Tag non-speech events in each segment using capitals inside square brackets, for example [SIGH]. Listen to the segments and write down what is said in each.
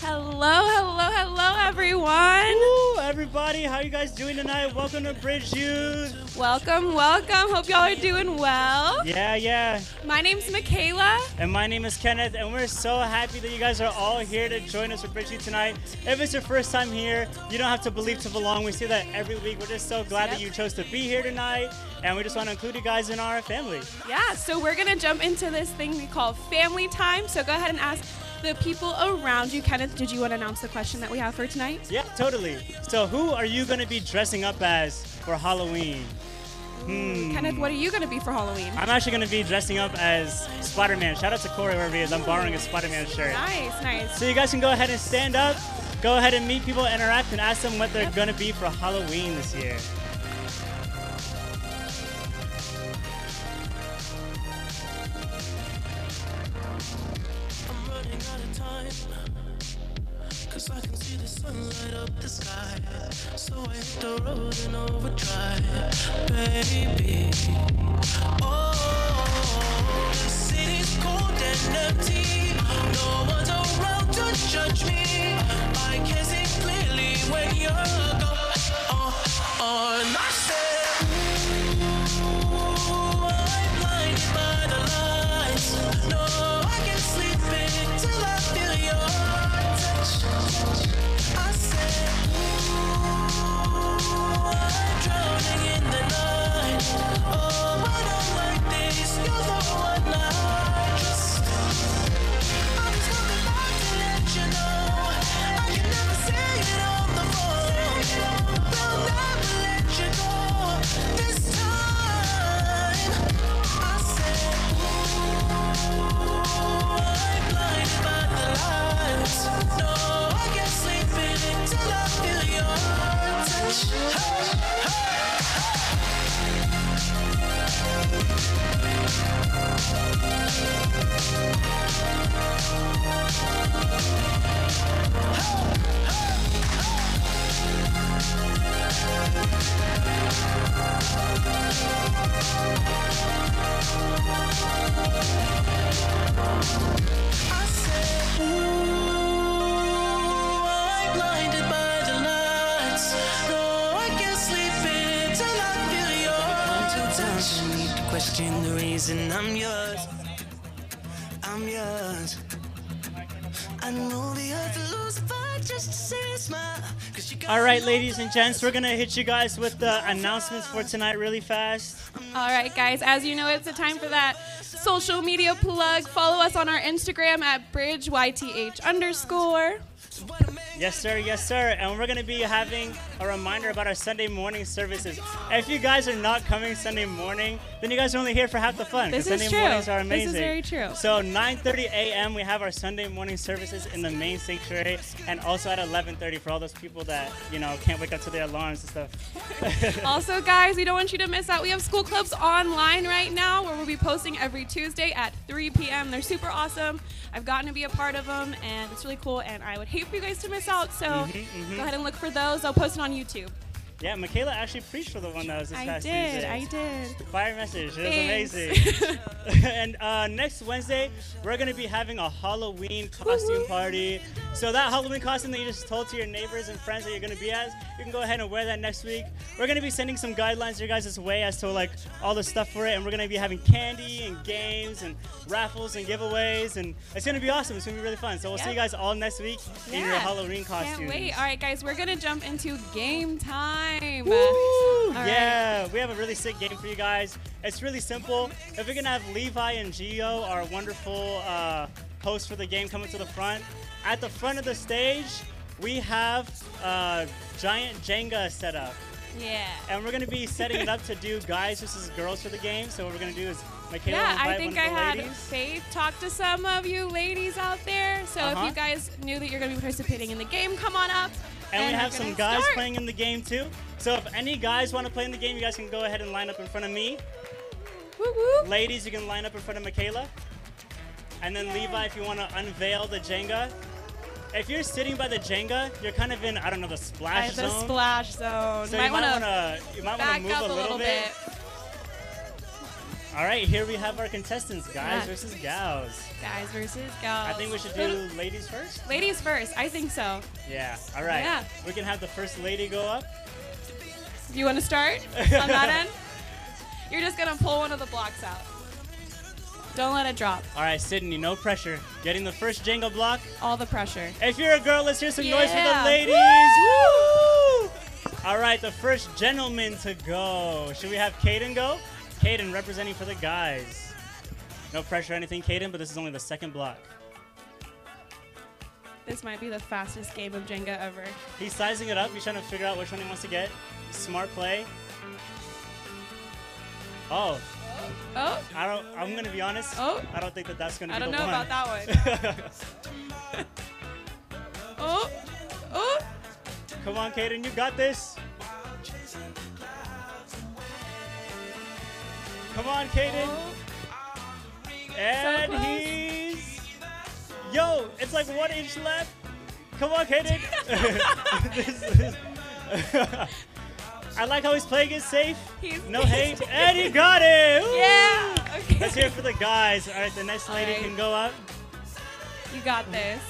Hello, hello, hello, everyone. Woo, everybody, how you guys doing tonight? Welcome to Bridge Youth. Welcome, welcome. Hope y'all are doing well. Yeah, yeah. My name's Michaela. And my name is Kenneth, and we're so happy that you guys are all here to join us for Bridge Youth tonight. If it's your first time here, you don't have to believe to belong. We see that every week. We're just so glad Yep. that you chose to be here tonight, and we just want to include you guys in our family. Yeah, so we're gonna jump into this thing we call family time. So go ahead and ask the people around you. Kenneth, did you want to announce the question that we have for tonight? Yeah, totally. So, who are you going to be dressing up as for Halloween? Hmm. Kenneth, what are you gonna be for Halloween? I'm actually going to be dressing up as Spider Man. Shout out to Corey wherever he is. I'm borrowing a Spider Man shirt. Nice, nice. So you guys can go ahead and stand up, go ahead and meet people, interact, and ask them what they're gonna be for Halloween this year. Overdrive, baby. Oh, the city's cold and empty. No one's around to judge me. I can see clearly when you're gone. Oh, oh, question the reason I'm yours. I'm yours. I know the earth lose a fight just to see a smile. 'Cause you got All right, ladies and gents, we're gonna hit you guys with the announcements for tonight really fast. All right, guys, as you know, it's the time for that social media plug. Follow us on our Instagram at bridgeyth underscore. Yes, sir. Yes, sir. And we're going to be having a reminder about our Sunday morning services. If you guys are not coming Sunday morning, then you guys are only here for half the fun. This is Sunday true. mornings are This is amazing. very true. So 9:30 a.m. we have our Sunday morning services in the main sanctuary, and also at 11:30 for all those people that you know can't wake up to their alarms and stuff. [LAUGHS] Also, guys, we don't want you to miss out. We have school clubs online right now where we'll be posting every Tuesday at 3 p.m. They're super awesome. I've gotten to be a part of them, and it's really cool. And I would hate for you guys to miss out. So Mm-hmm, go ahead and look for those. I'll post it on YouTube. Yeah, Michaela actually preached for the one that was this I past did. Tuesday. I did. Fire message. It was Thanks. amazing. [LAUGHS] [LAUGHS] and uh, next Wednesday, we're going to be having a Halloween costume party. So that Halloween costume that you just told to your neighbors and friends that you're going to be as, you can go ahead and wear that next week. We're going to be sending some guidelines your guys' way as to like all the stuff for it. And we're going to be having candy and games and raffles and giveaways. And it's going to be awesome. It's going to be really fun. So we'll see you guys all next week in your Halloween costume. Can't wait. All right, guys, we're gonna jump into game time. Right. yeah, we have a really sick game for you guys. It's really simple. If we're gonna have Levi and Gio, our wonderful uh, hosts for the game, coming to the front, at the front of the stage, we have a giant Jenga set up. Yeah. And we're gonna be setting it up to do guys versus girls for the game. So what we're gonna do is Michaela Yeah, I think I had ladies. Faith talk to some of you ladies out there. So Uh-huh. if you guys knew that you're going to be participating in the game, come on up. And we we're have some guys start. playing in the game too. So if any guys want to play in the game, you guys can go ahead and line up in front of me. Woo woo. Ladies, you can line up in front of Michaela. And then Levi, if you want to unveil the Jenga. If you're sitting by the Jenga, you're kind of in, I don't know, the splash I- splash the zone. splash zone. so might you might to to you might want back to move up a little, bit. All right, here we have our contestants, guys Yeah. versus gals. Guys versus gals. I think we should do [LAUGHS] ladies first. ladies first. I think so. Yeah. All right. Yeah. We can have the first lady go up. Do you want to start on that end? [LAUGHS] You're just gonna pull one of the blocks out. Don't let it drop. All right, Sydney, no pressure. Getting the first Jenga block. All the pressure. If you're a girl, let's hear some noise for the Yeah. ladies. Woo! All right, the first gentleman to go. Should we have Caden go? Caden representing for the guys. No pressure or anything, Caden, but this is only the second block. This might be the fastest game of Jenga ever. He's sizing it up. He's trying to figure out which one he wants to get. Smart play. Oh, Oh, oh. I don't. I'm gonna be honest. Oh. I don't think that that's gonna I be don't the know one. about that one. [LAUGHS] Oh, oh. Come on, Caden, you got this. Come on, Caden. oh. And close. he's. Yo, it's like one inch left. Come on, Caden. Is- [LAUGHS] [LAUGHS] I like how he's playing it safe. He's No [LAUGHS] hate. And he got it. Woo! Yeah. Okay. Let's hear it for the guys. All right, the next lady right. can go up. You got this.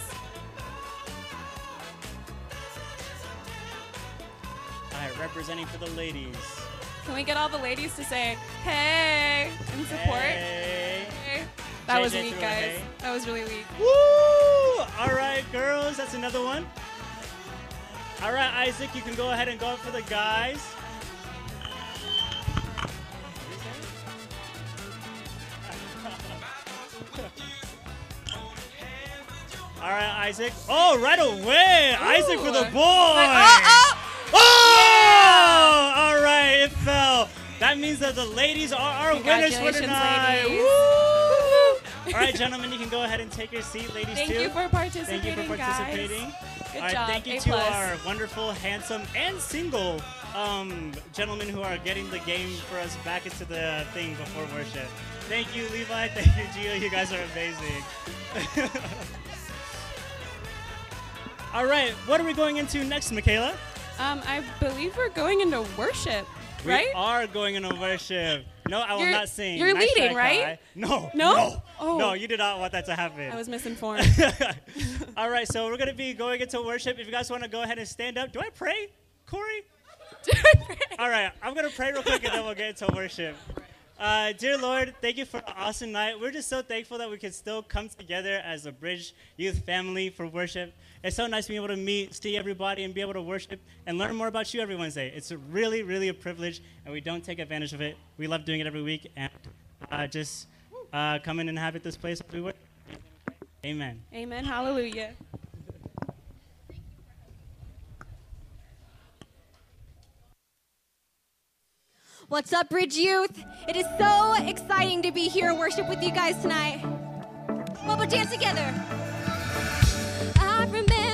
All right, representing for the ladies. Can we get all the ladies to say hey in support? Hey. Hey. That was weak, guys. hey. That was really weak. Woo! All right, girls, that's another one. All right, Isaac, you can go ahead and go up for the guys. All right, Isaac. Oh, right away. Isaac for the Ooh. Uh, boy. Uh. oh, oh! Oh! All right, it fell. That means that the ladies are our winners for tonight. All right, [LAUGHS] gentlemen, you can go ahead and take your seat, ladies too. Thank too. you for participating, Thank you for participating. guys. Good All right, job. thank you A to plus. our wonderful, handsome, and single um, gentlemen who are getting the game for us back into the thing before worship. Thank you, Levi. Thank you, Gio. You guys are amazing. [LAUGHS] All right, what are we going into next, Michaela? Um, I believe we're going into worship, We right? We are going into worship. No, I will You're- not sing. you're Nice leading, right? No. No? No. Oh. No, you did not want that to happen. I was misinformed. [LAUGHS] [LAUGHS] All right, so we're going to be going into worship. If you guys want to go ahead and stand up, do I pray, Corey? Do I pray? All right, I'm going to pray real quick and then we'll get into worship. Uh, dear Lord, thank you for an awesome night. We're just so thankful that we can still come together as a Bridge Youth family for worship. It's so nice being able to meet, see everybody, and be able to worship and learn more about you every Wednesday. It's really, really a privilege, and we don't take advantage of it. We love doing it every week, and uh, just uh, come in and inhabit this place every week. Amen. Amen. Hallelujah. What's up, Bridge Youth? It is so exciting to be here and worship with you guys tonight. Well, we'll dance together. Remember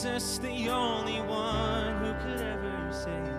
Jesus, the only one who could ever save.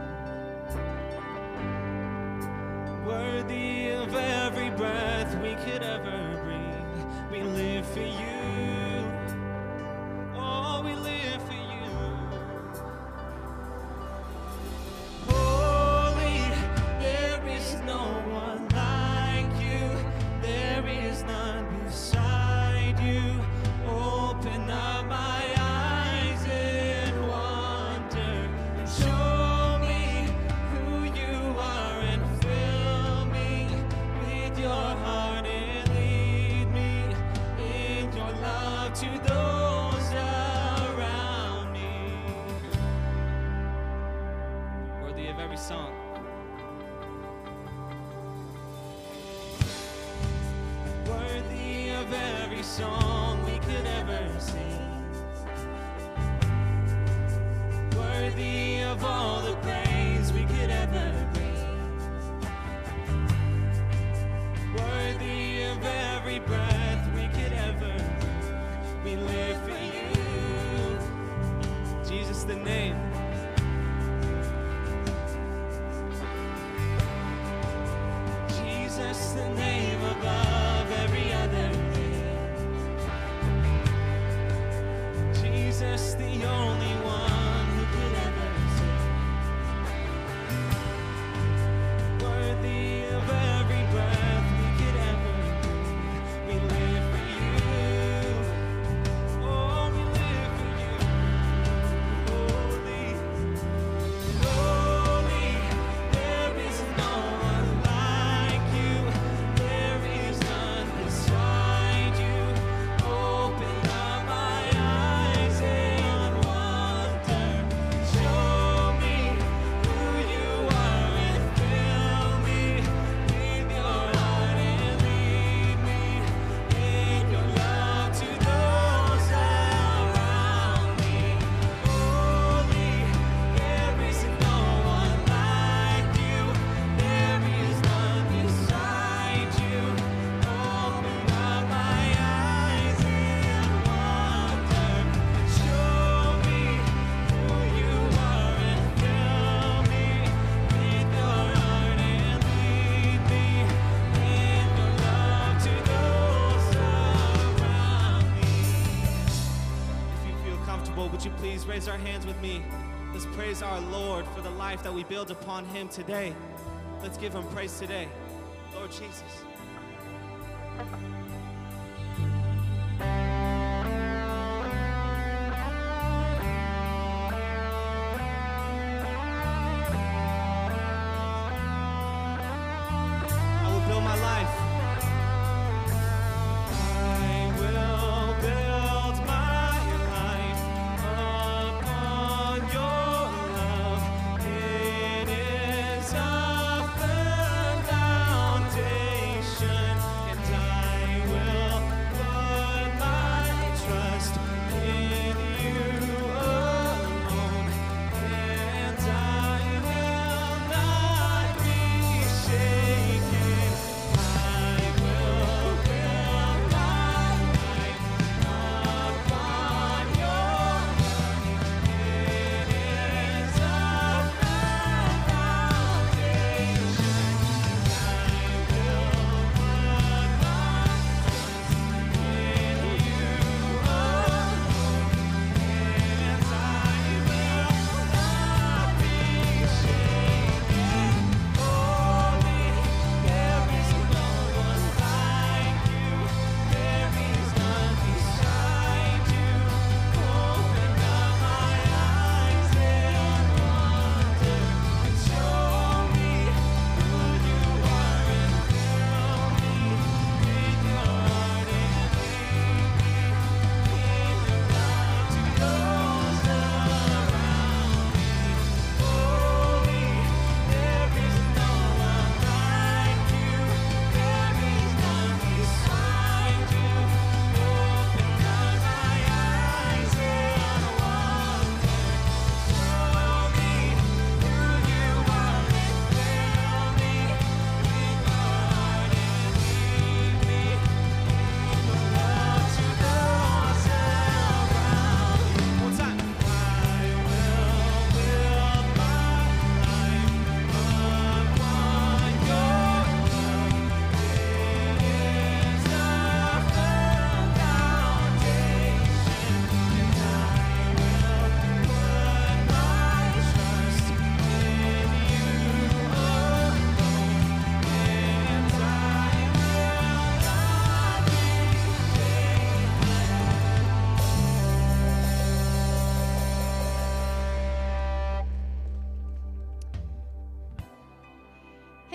raise our hands with me. Let's praise our Lord for the life that we build upon Him today. Let's give Him praise today.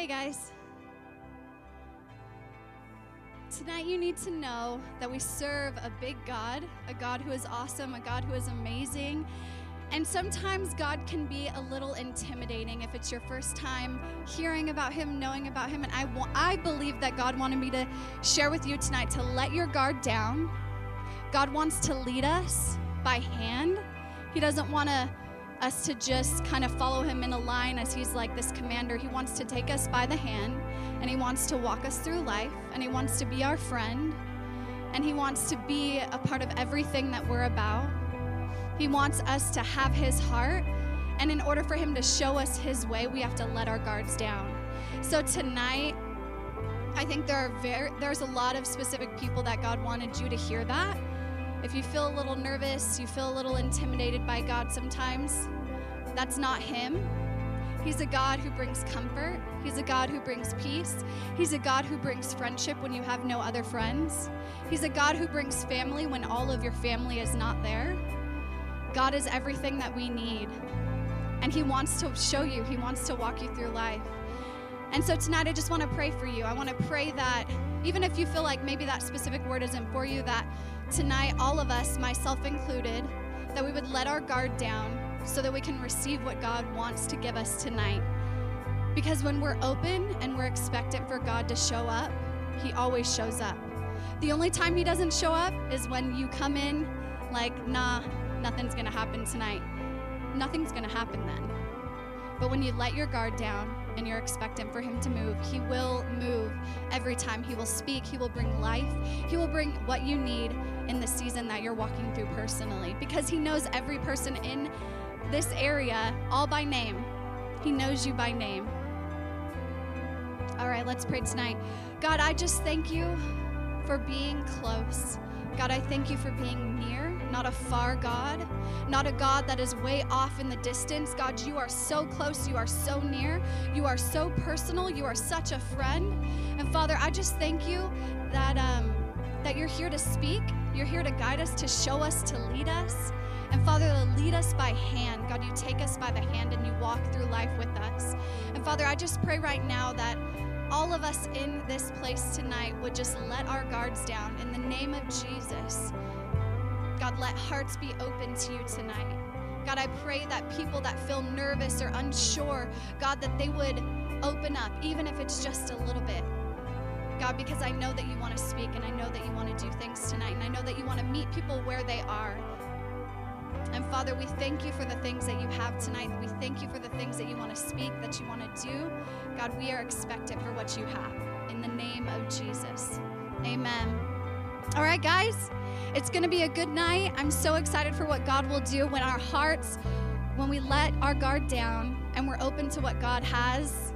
Guys. Tonight, you need to know that we serve a big God, a God who is awesome, a God who is amazing. And sometimes God can be a little intimidating if it's your first time hearing about Him, knowing about Him. And I, I believe that God wanted me to share with you tonight to let your guard down. God wants to lead us by hand. He doesn't want to us to just kind of follow him in a line as he's like this commander. He wants to take us by the hand and he wants to walk us through life and he wants to be our friend and he wants to be a part of everything that we're about. He wants us to have his heart. And in order for him to show us his way, we have to let our guards down. So tonight, I think there are very there's a lot of specific people that God wanted you to hear that. If you feel a little nervous, you feel a little intimidated by God sometimes, that's not him. He's a God who brings comfort. He's a God who brings peace. He's a God who brings friendship when you have no other friends. He's a God who brings family when all of your family is not there. God is everything that we need. And He wants to show you, He wants to walk you through life. And so tonight, I just want to pray for you. I want to pray that even if you feel like maybe that specific word isn't for you, that tonight, all of us, myself included, that we would let our guard down so that we can receive what God wants to give us tonight. Because when we're open and we're expectant for God to show up, He always shows up. The only time He doesn't show up is when you come in like, nah, nothing's gonna happen tonight. Nothing's gonna happen then. But when you let your guard down and you're expectant for Him to move, He will move every time. He will speak, He will bring life, He will bring what you need in the season that you're walking through personally because He knows every person in this area all by name. He knows you by name. All right, let's pray tonight. God, I just thank you for being close. God, I thank you for being near, not a far God, not a God that is way off in the distance. God, you are so close, you are so near, you are so personal, you are such a friend. And Father, I just thank you that um, that you're here to speak, you're here to guide us, to show us, to lead us. And Father, lead us by hand. God, you take us by the hand and you walk through life with us. And Father, I just pray right now that all of us in this place tonight would just let our guards down in the name of Jesus. God, let hearts be open to you tonight. God, I pray that people that feel nervous or unsure, God, that they would open up, even if it's just a little bit. God, because I know that you want to speak and I know that you want to do things tonight and I know that you want to meet people where they are. And Father, we thank you for the things that you have tonight. We thank you for the things that you want to speak, that you want to do. God, we are expectant for what you have. In the name of Jesus. Amen. All right, guys, it's going to be a good night. I'm so excited for what God will do when our hearts, when we let our guard down and we're open to what God has,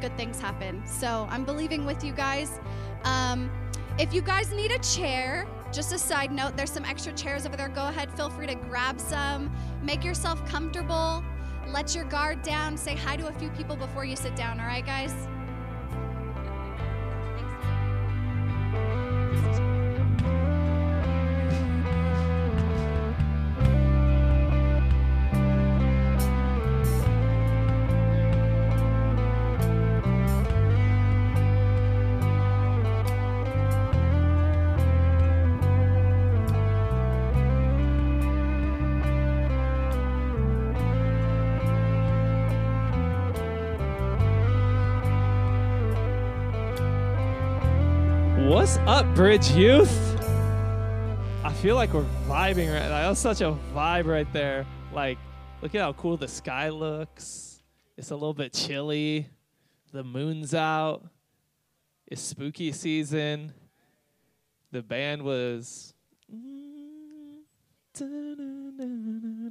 good things happen. So I'm believing with you guys. Um, if you guys need a chair, just a side note, there's some extra chairs over there. Go ahead, feel free to grab some. Make yourself comfortable. Let your guard down. Say hi to a few people before you sit down, all right, guys? Bridge Youth? I feel like we're vibing right now. That was such a vibe right there. Like, look at how cool the sky looks. It's a little bit chilly. The moon's out. It's spooky season. The band was. I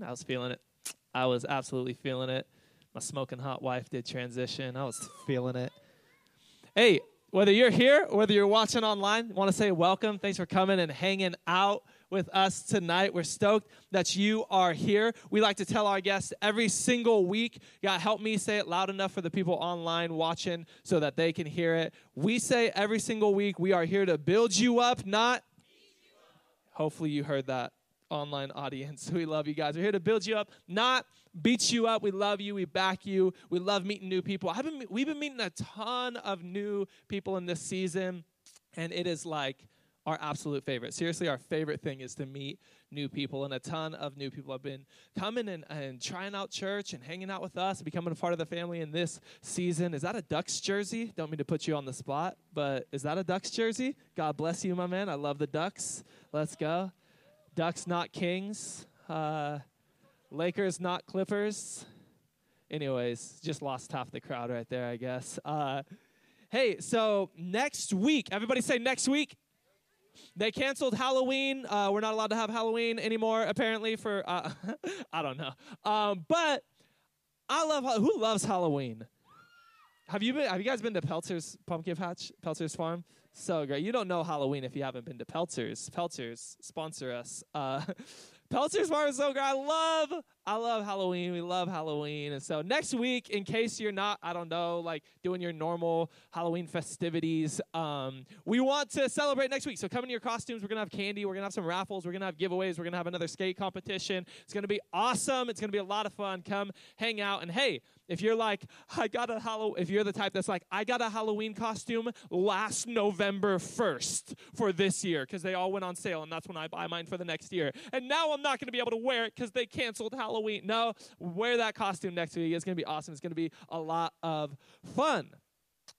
was feeling it. I was absolutely feeling it. My smoking hot wife did transition. I was feeling it. Hey, whether you're here or whether you're watching online, want to say welcome. Thanks for coming and hanging out with us tonight. We're stoked that you are here. We like to tell our guests every single week, God, help me say it loud enough for the people online watching so that they can hear it. We say every single week, we are here to build you up, not. Hopefully, you heard that. Online audience. [LAUGHS] We love you guys. We're here to build you up, not beat you up. We love you. We back you. We love meeting new people. I've been, we've been meeting a ton of new people in this season, and it is like our absolute favorite. Seriously, our favorite thing is to meet new people, and a ton of new people have been coming and, and trying out church and hanging out with us and becoming a part of the family in this season. Is that a Ducks jersey? Don't mean to put you on the spot, but is that a Ducks jersey? God bless you, my man. I love the Ducks. Let's go. Ducks, not Kings. Uh, Lakers, not Clippers. Anyways, just lost half the crowd right there, I guess. Uh, hey, so next week, everybody say next week. They canceled Halloween. Uh, we're not allowed to have Halloween anymore, apparently. For uh, [LAUGHS] I don't know, um, but I love who loves Halloween. Have you been? Have you guys been to Peltzer's Pumpkin Patch, Peltzer's Farm? So great. You don't know Halloween if you haven't been to Peltzer's. Peltzer's sponsor us. Uh, [LAUGHS] Peltzer's Farm is so great. I love, I love Halloween. We love Halloween. And so next week, in case you're not, I don't know, like doing your normal Halloween festivities, um, we want to celebrate next week. So come in your costumes. We're gonna have candy. We're gonna have some raffles. We're gonna have giveaways. We're gonna have another skate competition. It's gonna be awesome. It's gonna be a lot of fun. Come hang out. And hey, if you're like, I got a Halloween, if you're the type that's like, I got a Halloween costume last November 1st for this year because they all went on sale and that's when I buy mine for the next year. And now I'm not going to be able to wear it because they canceled Halloween. No, wear that costume next week. It's going to be awesome. It's going to be a lot of fun.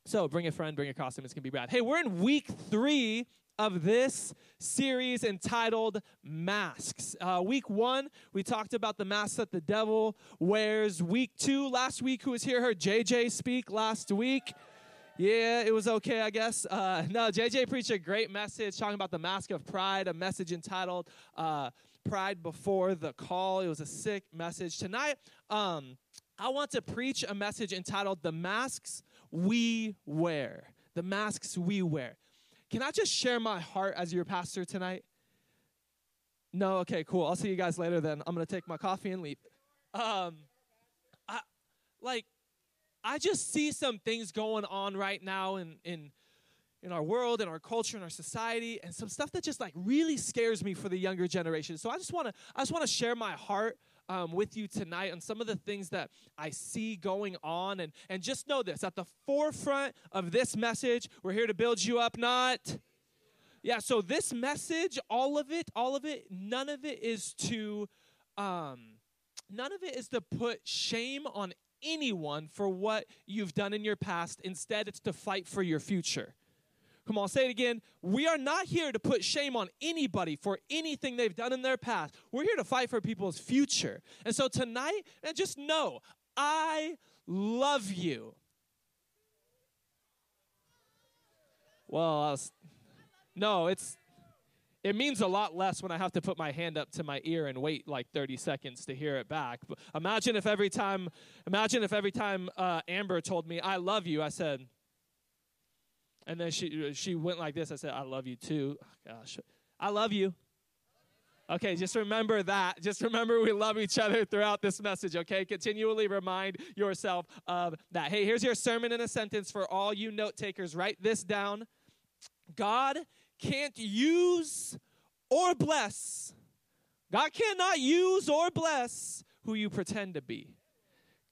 So bring a friend, bring a costume. It's going to be rad. Hey, we're in week three of this series entitled Masks. Uh, week one, we talked about the masks that the devil wears. Week two, last week, who was here heard JJ speak last week. Yeah, it was okay, I guess. Uh, no, JJ preached a great message talking about the mask of pride, a message entitled uh, Pride Before the Call. It was a sick message. Tonight, um, I want to preach a message entitled The Masks We Wear. The Masks We Wear. Can I just share my heart as your pastor tonight? No, okay, cool. I'll see you guys later then. I'm going to take my coffee and leave. Um, I, like, I just see some things going on right now in, in, in our world, in our culture, in our society, and some stuff that just like really scares me for the younger generation. So I just want to I just want to share my heart um, with you tonight on some of the things that I see going on, and and just know this: at the forefront of this message, we're here to build you up, not. Yeah. So this message, all of it, all of it, none of it is to. Um, none of it is to put shame on anyone for what you've done in your past. Instead, it's to fight for your future. Come on, say it again. We are not here to put shame on anybody for anything they've done in their past. We're here to fight for people's future. And so tonight, and just know, I love you. Well, I was, no, it's it means a lot less when I have to put my hand up to my ear and wait like 30 seconds to hear it back. But imagine if every time, imagine if every time uh, Amber told me I love you, I said, and then she uh, she went like this. I said, I love you too. Oh, gosh, I love you. Okay, just remember that. Just remember we love each other throughout this message, okay? Continually remind yourself of that. Hey, here's your sermon in a sentence for all you note takers. Write this down. God can't use or bless. God cannot use or bless who you pretend to be.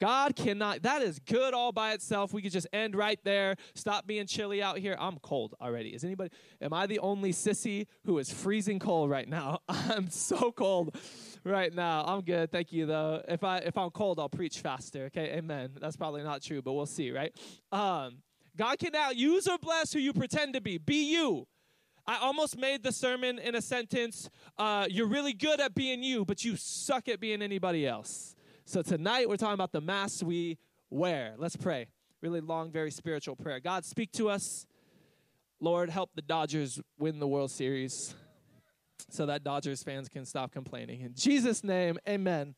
God cannot. That is good all by itself. We could just end right there. Stop being chilly out here. I'm cold already. Is anybody, am I the only sissy who is freezing cold right now? [LAUGHS] I'm so cold right now. I'm good. Thank you though. If I if I'm cold, I'll preach faster. Okay? Amen. That's probably not true, but we'll see, right? Um, God cannot use or bless who you pretend to be. Be you. I almost made the sermon in a sentence. Uh, you're really good at being you, but you suck at being anybody else. So tonight we're talking about the masks we wear. Let's pray. Really long, very spiritual prayer. God, speak to us. Lord, help the Dodgers win the World Series so that Dodgers fans can stop complaining. In Jesus' name, amen.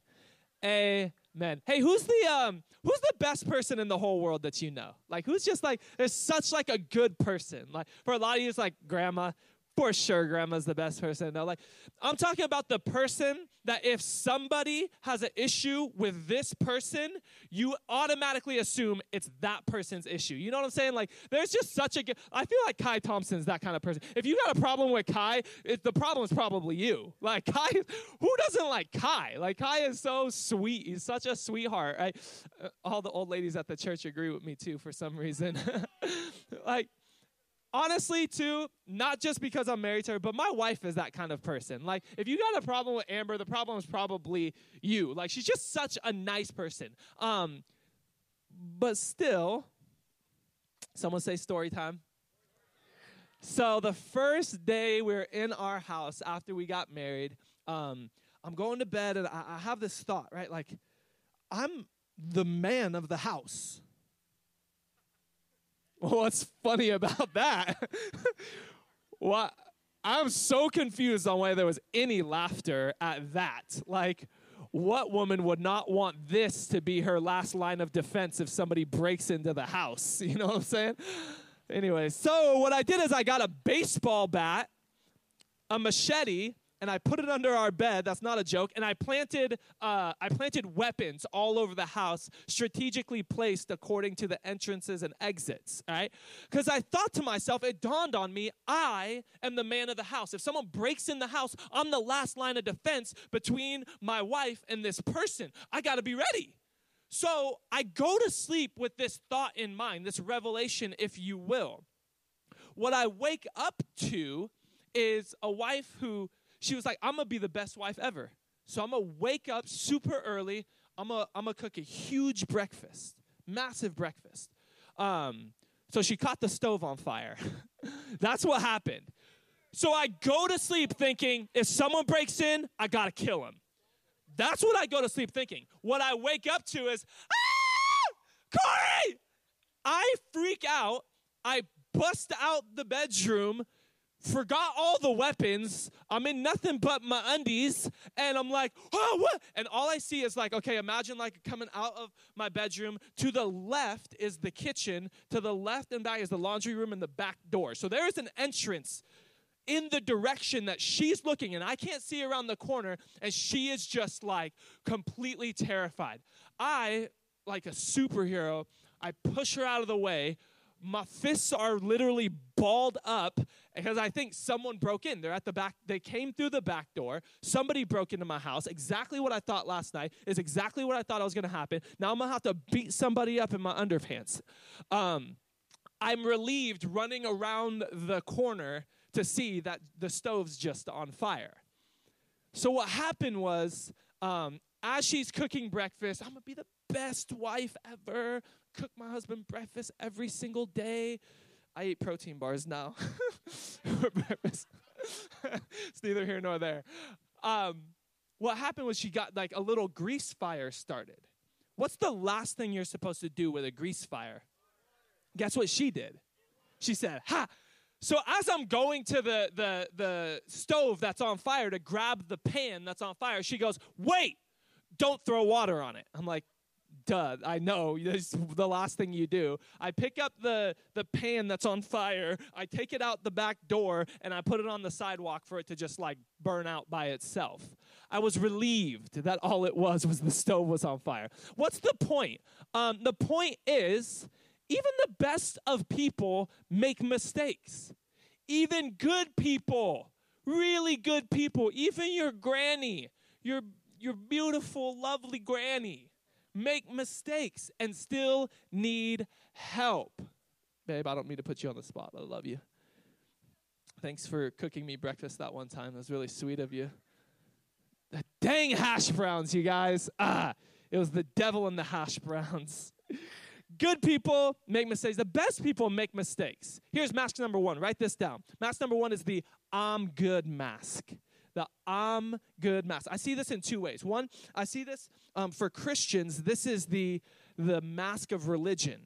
Amen. Hey, who's the um who's the best person in the whole world that you know? Like who's just like there's such like a good person. Like for a lot of you it's like grandma, For sure, grandma's the best person. No, like I'm talking about the person that if somebody has an issue with this person, you automatically assume it's that person's issue. You know what I'm saying? Like there's just such a. I feel like Kai Thompson's that kind of person. If you got a problem with Kai, it, the problem is probably you. Like [LAUGHS] Kai, who doesn't like Kai? Like Kai is so sweet. He's such a sweetheart. Right? Uh, all the old ladies at the church agree with me too for some reason. [LAUGHS] like honestly too not just because i'm married to her but my wife is that kind of person. Like if you got a problem with amber the problem is probably you. Like she's just such a nice person. Um but still someone say story time. So the first day we are in our house after we got married um i'm going to bed and i, I have this thought right? Like i'm the man of the house What's funny about that? [LAUGHS] what? I'm so confused on why there was any laughter at that. Like, what woman would not want this to be her last line of defense if somebody breaks into the house? [LAUGHS] You know what I'm saying? Anyway, so what I did is I got a baseball bat, a machete, and I put it under our bed. That's not a joke. And I planted, uh, I planted weapons all over the house, strategically placed according to the entrances and exits. All right, because I thought to myself, it dawned on me, I am the man of the house. If someone breaks in the house, I'm the last line of defense between my wife and this person. I got to be ready. So I go to sleep with this thought in mind, this revelation, if you will. What I wake up to is a wife who she was like, I'm gonna be the best wife ever. So I'm gonna wake up super early. I'm gonna, I'm gonna cook a huge breakfast, massive breakfast. Um, so she caught the stove on fire. [LAUGHS] That's what happened. So I go to sleep thinking, if someone breaks in, I gotta kill him. That's what I go to sleep thinking. What I wake up to is, ah, Corey! I freak out. I bust out the bedroom, forgot all the weapons. I'm in nothing but my undies, and I'm like, oh, what? And all I see is like, okay, imagine like coming out of my bedroom. To the left is the kitchen. To the left and back is the laundry room and the back door. So there is an entrance in the direction that she's looking and I can't see around the corner and she is just like completely terrified. I like a superhero, I push her out of the way. My fists are literally balled up because I think someone broke in. They're at the back. They came through the back door. Somebody broke into my house. Exactly what I thought last night is exactly what I thought was going to happen. Now I'm going to have to beat somebody up in my underpants. Um, I'm relieved running around the corner to see that the stove's just on fire. So what happened was, um, as she's cooking breakfast, I'm gonna be the best wife ever. Cook my husband breakfast every single day. I eat protein bars now [LAUGHS] for breakfast. [LAUGHS] it's neither here nor there. Um, what happened was she got like a little grease fire started. What's the last thing you're supposed to do with a grease fire? Guess what she did? She said, "Ha." So as I'm going to the the the stove that's on fire to grab the pan that's on fire, she goes, "Wait, don't throw water on it." I'm like, "Duh, I know. This is the last thing you do." I pick up the the pan that's on fire, I take it out the back door, and I put it on the sidewalk for it to just like burn out by itself. I was relieved that all it was was the stove was on fire. What's the point? Um, the point is even the best of people make mistakes. Even good people, really good people, even your granny, your, your beautiful, lovely granny, make mistakes and still need help. Babe, I don't mean to put you on the spot, but I love you. Thanks for cooking me breakfast that one time. That was really sweet of you. The dang hash browns, you guys. Ah, it was the devil in the hash browns. Good people make mistakes. The best people make mistakes. Here's mask number one. Write this down. Mask number one is the I'm good mask. The I'm good mask. I see this in two ways. One, I see this um, for Christians. This is the the mask of religion.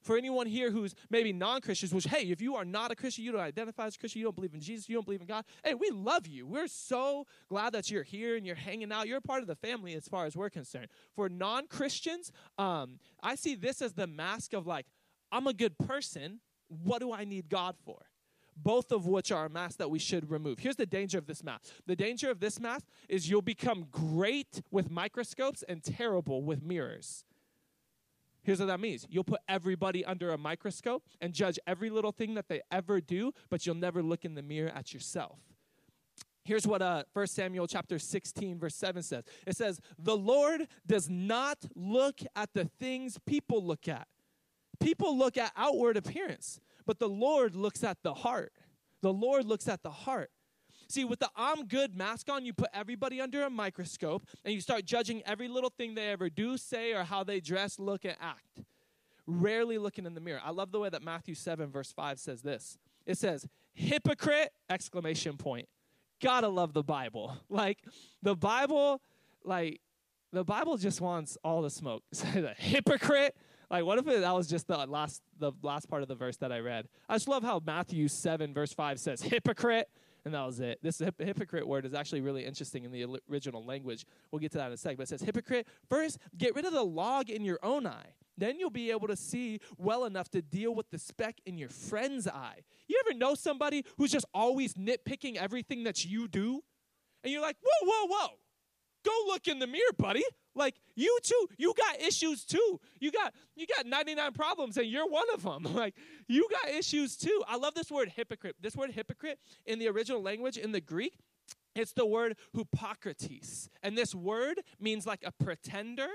For anyone here who's maybe non-Christians, which hey, if you are not a Christian, you don't identify as a Christian, you don't believe in Jesus, you don't believe in God. Hey, we love you. We're so glad that you're here and you're hanging out. You're part of the family as far as we're concerned. For non-Christians, um, I see this as the mask of like, I'm a good person. What do I need God for? Both of which are a mask that we should remove. Here's the danger of this mask the danger of this mask is you'll become great with microscopes and terrible with mirrors. Here's what that means you'll put everybody under a microscope and judge every little thing that they ever do, but you'll never look in the mirror at yourself. Here's what uh, 1 Samuel chapter 16, verse 7 says. It says, The Lord does not look at the things people look at. People look at outward appearance, but the Lord looks at the heart. The Lord looks at the heart. See, with the I'm good mask on, you put everybody under a microscope and you start judging every little thing they ever do, say, or how they dress, look, and act. Rarely looking in the mirror. I love the way that Matthew 7, verse 5 says this. It says, hypocrite, exclamation point. Gotta love the Bible. [LAUGHS] Like, the Bible, like, the Bible just wants all the smoke. [LAUGHS] hypocrite. Like, what if it, that was just the last, the last part of the verse that I read? I just love how Matthew 7, verse 5 says, hypocrite and that was it. This hip- hypocrite word is actually really interesting in the original language. We'll get to that in a sec. But it says, hypocrite, first get rid of the log in your own eye. Then you'll be able to see well enough to deal with the speck in your friend's eye. You ever know somebody who's just always nitpicking everything that you do? And you're like, whoa, whoa, whoa. Go look in the mirror, buddy. Like you too, you got issues too. You got you got 99 problems and you're one of them. [LAUGHS] Like you got issues too. I love this word hypocrite. This word hypocrite in the original language in the Greek, it's the word hypocrates. And this word means like a pretender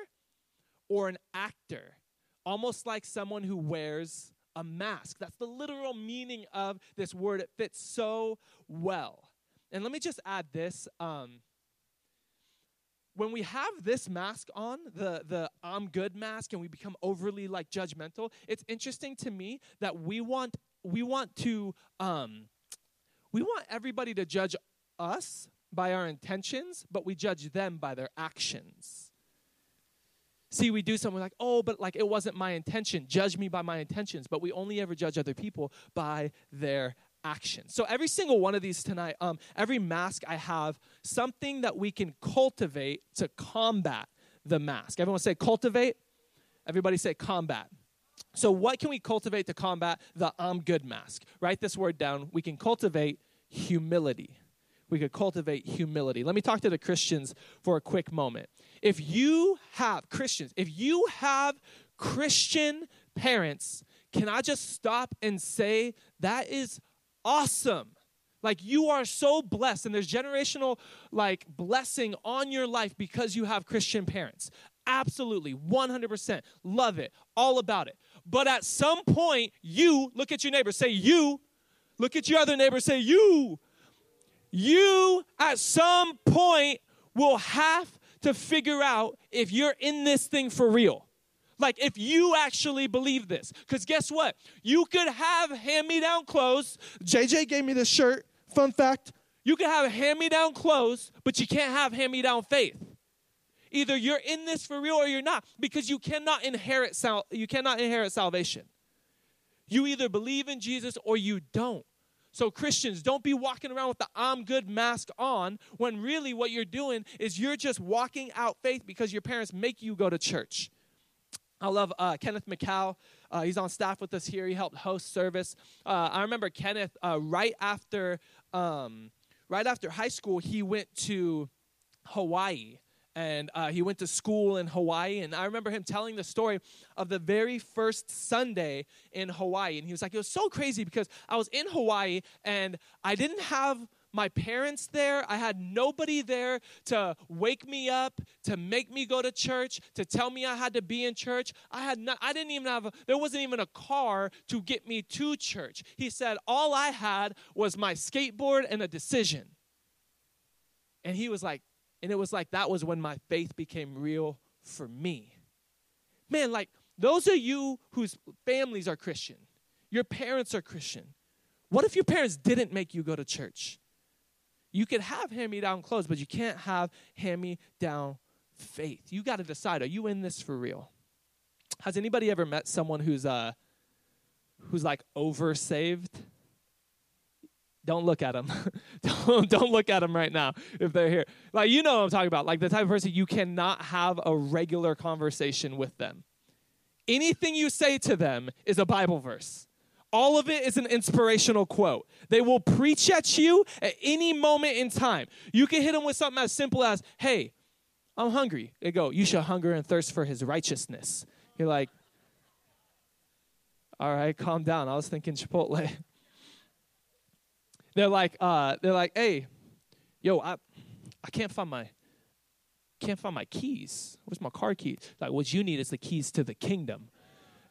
or an actor, almost like someone who wears a mask. That's the literal meaning of this word. It fits so well. And let me just add this. Um, when we have this mask on, the the I'm good mask, and we become overly like judgmental, it's interesting to me that we want we want to um, we want everybody to judge us by our intentions, but we judge them by their actions. See, we do something like, oh, but like it wasn't my intention. Judge me by my intentions. But we only ever judge other people by their actions. So every single one of these tonight, um, every mask I have something that we can cultivate to combat the mask. Everyone say cultivate. Everybody say combat. So what can we cultivate to combat the I'm good mask? Write this word down. We can cultivate humility. We could cultivate humility. Let me talk to the Christians for a quick moment. If you have Christians, if you have Christian parents, can I just stop and say that is awesome? Like you are so blessed and there's generational like blessing on your life because you have Christian parents. Absolutely, 100%. Love it. All about it. But at some point, you look at your neighbor, say you. Look at your other neighbor, say you. You at some point will have to figure out if you're in this thing for real. Like if you actually believe this. Because guess what? You could have hand me down clothes. JJ gave me this shirt. Fun fact. You can have hand me down clothes, but you can't have hand me down faith. Either you're in this for real or you're not, because you cannot inherit sal- you cannot inherit salvation. You either believe in Jesus or you don't. So, Christians, don't be walking around with the I'm good mask on when really what you're doing is you're just walking out faith because your parents make you go to church. I love uh, Kenneth McCow. Uh, he's on staff with us here. He helped host service. Uh, I remember Kenneth uh, right after um, right after high school, he went to Hawaii and uh, he went to school in Hawaii. And I remember him telling the story of the very first Sunday in Hawaii. And he was like, it was so crazy because I was in Hawaii and I didn't have my parents there. I had nobody there to wake me up, to make me go to church, to tell me I had to be in church. I had not, I didn't even have a, there wasn't even a car to get me to church. He said all I had was my skateboard and a decision. And he was like, and it was like that was when my faith became real for me. Man, like those of you whose families are Christian, your parents are Christian. What if your parents didn't make you go to church? You could have hand me down clothes, but you can't have hand me down faith. You got to decide are you in this for real? Has anybody ever met someone who's uh who's like over saved? Don't look at them. [LAUGHS] don't, don't look at them right now if they're here. Like, you know what I'm talking about. Like, the type of person you cannot have a regular conversation with them. Anything you say to them is a Bible verse. All of it is an inspirational quote. They will preach at you at any moment in time. You can hit them with something as simple as, hey, I'm hungry. They go, you shall hunger and thirst for his righteousness. You're like, all right, calm down. I was thinking Chipotle. [LAUGHS] they're like, uh, they're like, hey, yo, I, I can't find my, can't find my keys. Where's my car keys? Like, what you need is the keys to the kingdom.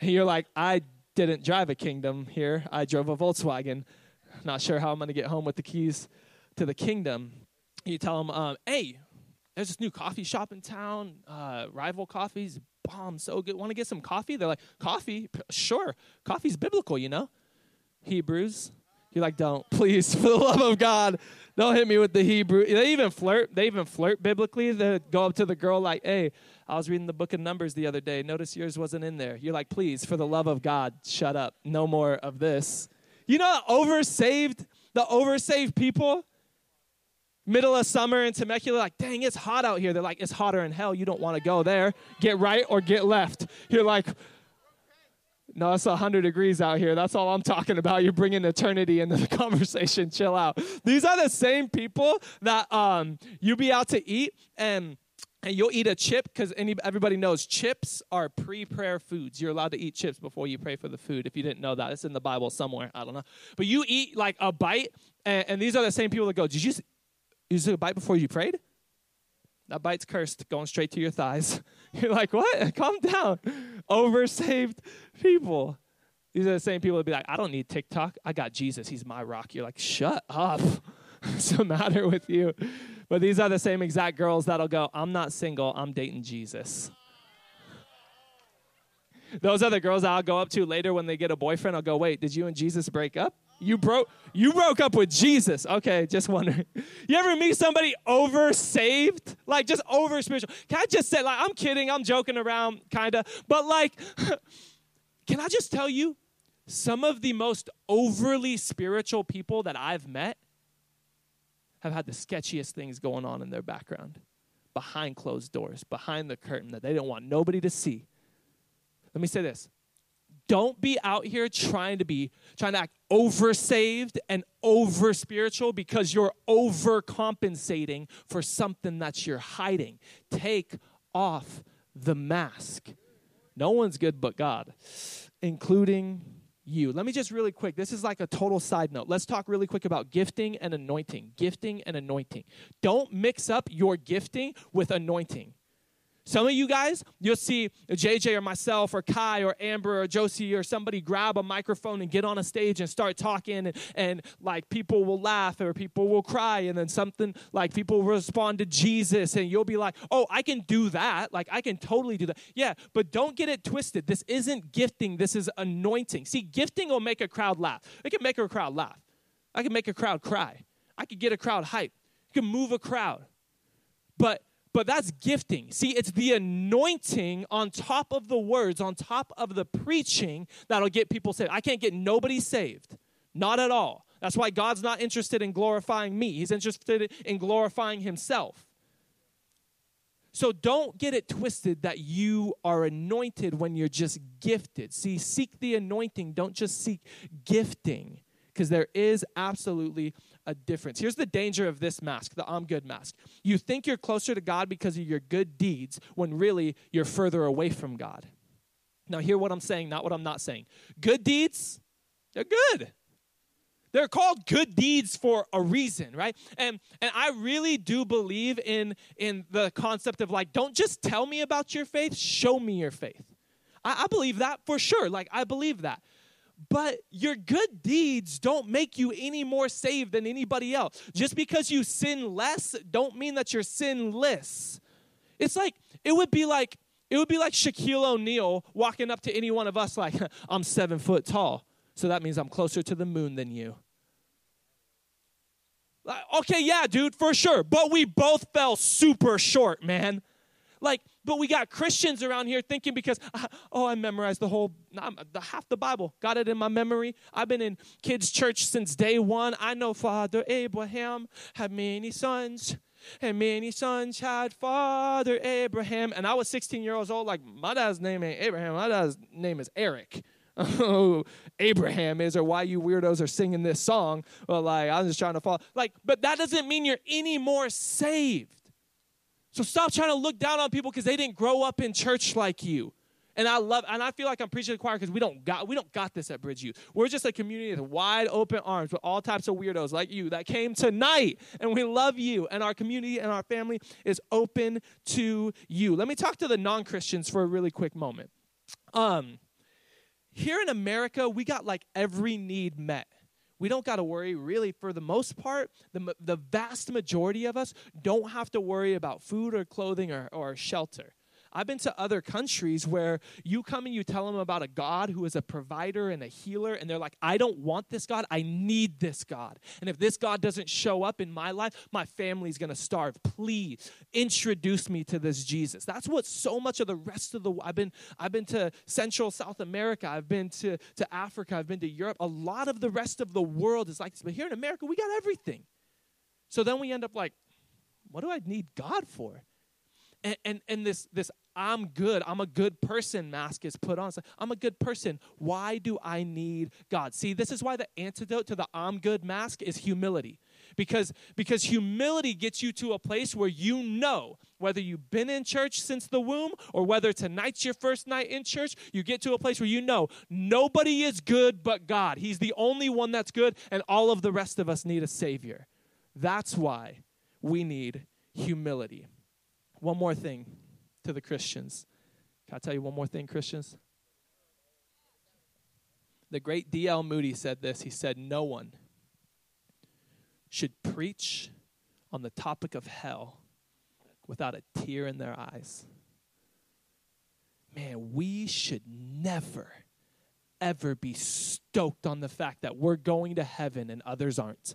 And you're like, I didn't drive a kingdom here. I drove a Volkswagen. Not sure how I'm going to get home with the keys to the kingdom. You tell them, um, hey, there's this new coffee shop in town. Uh, Rival Coffee's bomb, so good. Want to get some coffee? They're like, coffee? Sure. Coffee's biblical, you know? Hebrews. You're like, don't, [LAUGHS] please, for the love of God, don't hit me with the Hebrew. They even flirt. They even flirt biblically. They go up to the girl like, hey, I was reading the book of Numbers the other day. Notice yours wasn't in there. You're like, please, for the love of God, shut up. No more of this. You know, oversaved, the oversaved people, middle of summer in Temecula, like, dang, it's hot out here. They're like, it's hotter in hell. You don't want to go there. Get right or get left. You're like, no, it's 100 degrees out here. That's all I'm talking about. You're bringing eternity into the [LAUGHS] conversation. Chill out. These are the same people that um, you be out to eat and and you'll eat a chip because everybody knows chips are pre-prayer foods. You're allowed to eat chips before you pray for the food. If you didn't know that, it's in the Bible somewhere. I don't know. But you eat like a bite, and, and these are the same people that go, "Did you, s- you a bite before you prayed?" That bite's cursed, going straight to your thighs. [LAUGHS] You're like, what? [LAUGHS] Calm down. Oversaved people. These are the same people that be like, I don't need TikTok. I got Jesus. He's my rock. You're like, shut up. [LAUGHS] What's the matter with you? But these are the same exact girls that'll go, I'm not single. I'm dating Jesus. Those are the girls I'll go up to later when they get a boyfriend. I'll go, wait, did you and Jesus break up? You broke you broke up with Jesus. Okay, just wondering. [LAUGHS] You ever meet somebody over saved? Like just over spiritual. Can I just say, like, I'm kidding, I'm joking around, kinda. But like, [LAUGHS] can I just tell you, some of the most overly spiritual people that I've met have had the sketchiest things going on in their background. Behind closed doors, behind the curtain that they don't want nobody to see. Let me say this don't be out here trying to be trying to act over saved and over spiritual because you're overcompensating for something that you're hiding take off the mask no one's good but god including you. Let me just really quick this is like a total side note. Let's talk really quick about gifting and anointing. Gifting and anointing. Don't mix up your gifting with anointing some of you guys, you'll see JJ or myself or Kai or Amber or Josie or somebody grab a microphone and get on a stage and start talking, and, and like people will laugh or people will cry, and then something like people respond to Jesus, and you'll be like, oh, I can do that. Like, I can totally do that. Yeah, but don't get it twisted. This isn't gifting, this is anointing. See, gifting will make a crowd laugh. It can make a crowd laugh. I can make a crowd cry. I could get a crowd hype. You can move a crowd. But but that's gifting. See, it's the anointing on top of the words, on top of the preaching that'll get people saved. I can't get nobody saved. Not at all. That's why God's not interested in glorifying me. He's interested in glorifying himself. So don't get it twisted that you are anointed when you're just gifted. See, seek the anointing, don't just seek gifting because there is absolutely a difference. Here's the danger of this mask, the I'm good mask. You think you're closer to God because of your good deeds when really you're further away from God. Now, hear what I'm saying, not what I'm not saying. Good deeds, they're good. They're called good deeds for a reason, right? And and I really do believe in in the concept of like, don't just tell me about your faith, show me your faith. I, I believe that for sure. Like I believe that. But your good deeds don't make you any more saved than anybody else. Just because you sin less, don't mean that you're sinless. It's like it would be like it would be like Shaquille O'Neal walking up to any one of us like, [LAUGHS] I'm seven foot tall, so that means I'm closer to the moon than you. Like, okay, yeah, dude, for sure. But we both fell super short, man. Like, but we got Christians around here thinking because, [LAUGHS] oh, I memorized the whole, half the Bible, got it in my memory. I've been in kids' church since day one. I know Father Abraham had many sons, and many sons had Father Abraham. And I was 16 years old, like, my dad's name ain't Abraham, my dad's name is Eric. who [LAUGHS] oh, Abraham is or why you weirdos are singing this song. Well, like, I'm just trying to follow. Like, but that doesn't mean you're any more saved. So stop trying to look down on people because they didn't grow up in church like you. And I love, and I feel like I'm preaching to the choir because we don't got we don't got this at Bridge Youth. We're just a community with wide open arms with all types of weirdos like you that came tonight, and we love you. And our community and our family is open to you. Let me talk to the non-Christians for a really quick moment. Um, here in America, we got like every need met. We don't got to worry, really, for the most part. The, the vast majority of us don't have to worry about food or clothing or, or shelter. I've been to other countries where you come and you tell them about a God who is a provider and a healer, and they're like, I don't want this God, I need this God. And if this God doesn't show up in my life, my family's gonna starve. Please introduce me to this Jesus. That's what so much of the rest of the I've been I've been to Central South America, I've been to, to Africa, I've been to Europe. A lot of the rest of the world is like this. But here in America, we got everything. So then we end up like, what do I need God for? and, and, and this this I'm good, I'm a good person mask is put on. Like, I'm a good person. Why do I need God? See, this is why the antidote to the I'm good mask is humility. Because because humility gets you to a place where you know whether you've been in church since the womb or whether tonight's your first night in church, you get to a place where you know nobody is good but God. He's the only one that's good and all of the rest of us need a savior. That's why we need humility. One more thing to the Christians. Can I tell you one more thing, Christians? The great D.L. Moody said this. He said, No one should preach on the topic of hell without a tear in their eyes. Man, we should never, ever be stoked on the fact that we're going to heaven and others aren't.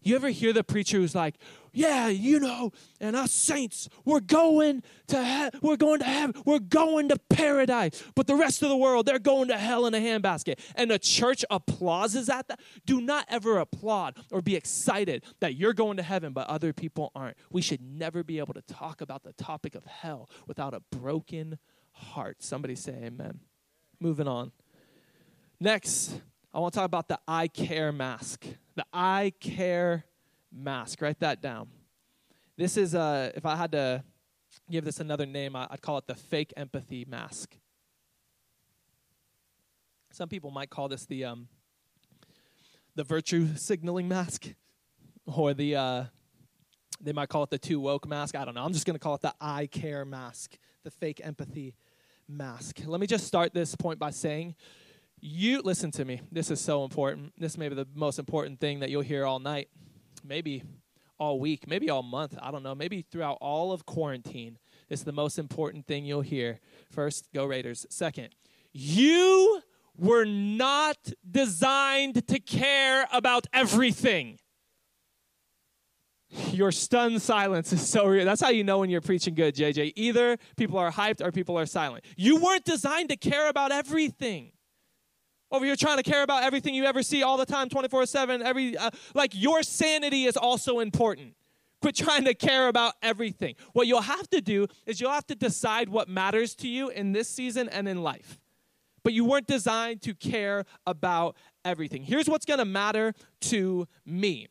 You ever hear the preacher who's like, "Yeah, you know, and us saints, we're going to he- we're going to heaven, we're going to paradise, but the rest of the world, they're going to hell in a handbasket." And the church applauses at that. Do not ever applaud or be excited that you're going to heaven, but other people aren't. We should never be able to talk about the topic of hell without a broken heart. Somebody say amen. Moving on. Next, I want to talk about the I care mask. The I care mask. Write that down. This is, uh, if I had to give this another name, I'd call it the fake empathy mask. Some people might call this the um, the virtue signaling mask, [LAUGHS] or the uh, they might call it the too woke mask. I don't know. I'm just going to call it the I care mask, the fake empathy mask. Let me just start this point by saying you listen to me. This is so important. This may be the most important thing that you'll hear all night, maybe all week, maybe all month. I don't know. Maybe throughout all of quarantine. It's the most important thing you'll hear. First, go Raiders. Second, you were not designed to care about everything. Your stunned silence is so real. That's how you know when you're preaching good, JJ. Either people are hyped or people are silent. You weren't designed to care about everything over here trying to care about everything you ever see all the time 24-7 every uh, like your sanity is also important. Quit trying to care about everything. What you'll have to do is you'll have to decide what matters to you in this season and in life. But you weren't designed to care about everything. Here's what's to matter to me.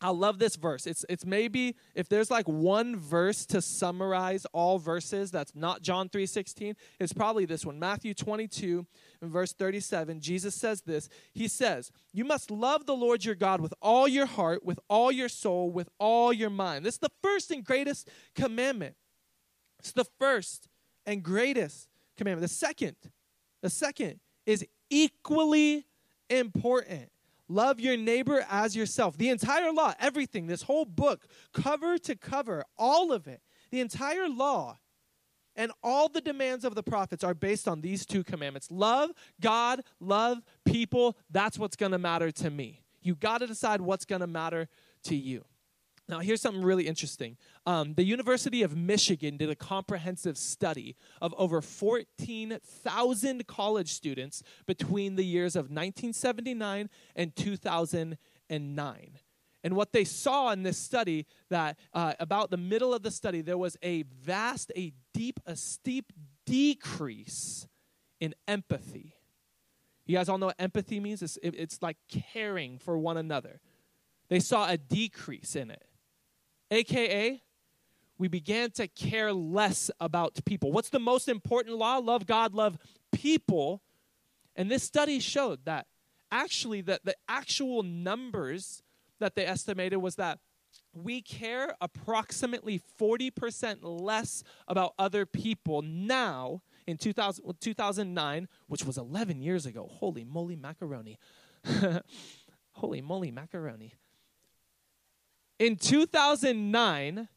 I love this verse. It's it's maybe if there's like one verse to summarize all verses that's not John 3:16, it's probably this one. Matthew 22 and verse 37, Jesus says this. He says, "You must love the Lord your God with all your heart, with all your soul, with all your mind." This is the first and greatest commandment. It's the first and greatest commandment. The second, the second is equally important. Love your neighbor as yourself. The entire law, everything, this whole book, cover to cover, all of it, the entire law and all the demands of the prophets are based on these two commandments love God, love people. That's what's going to matter to me. You got to decide what's going to matter to you. Now, here's something really interesting. Um, the University of Michigan did a comprehensive study of over 14,000 college students between the years of 1979 and 2009. And what they saw in this study that uh, about the middle of the study, there was a vast, a deep, a steep decrease in empathy. You guys all know what empathy means? It's, it- it's like caring for one another. They saw a decrease in it. AKA, we began to care less about people. What's the most important law? Love God, love people. And this study showed that actually the, the actual numbers that they estimated was that we care approximately 40% less about other people now in 2000, 2009, which was 11 years ago. Holy moly macaroni. [LAUGHS] Holy moly macaroni. In 2009,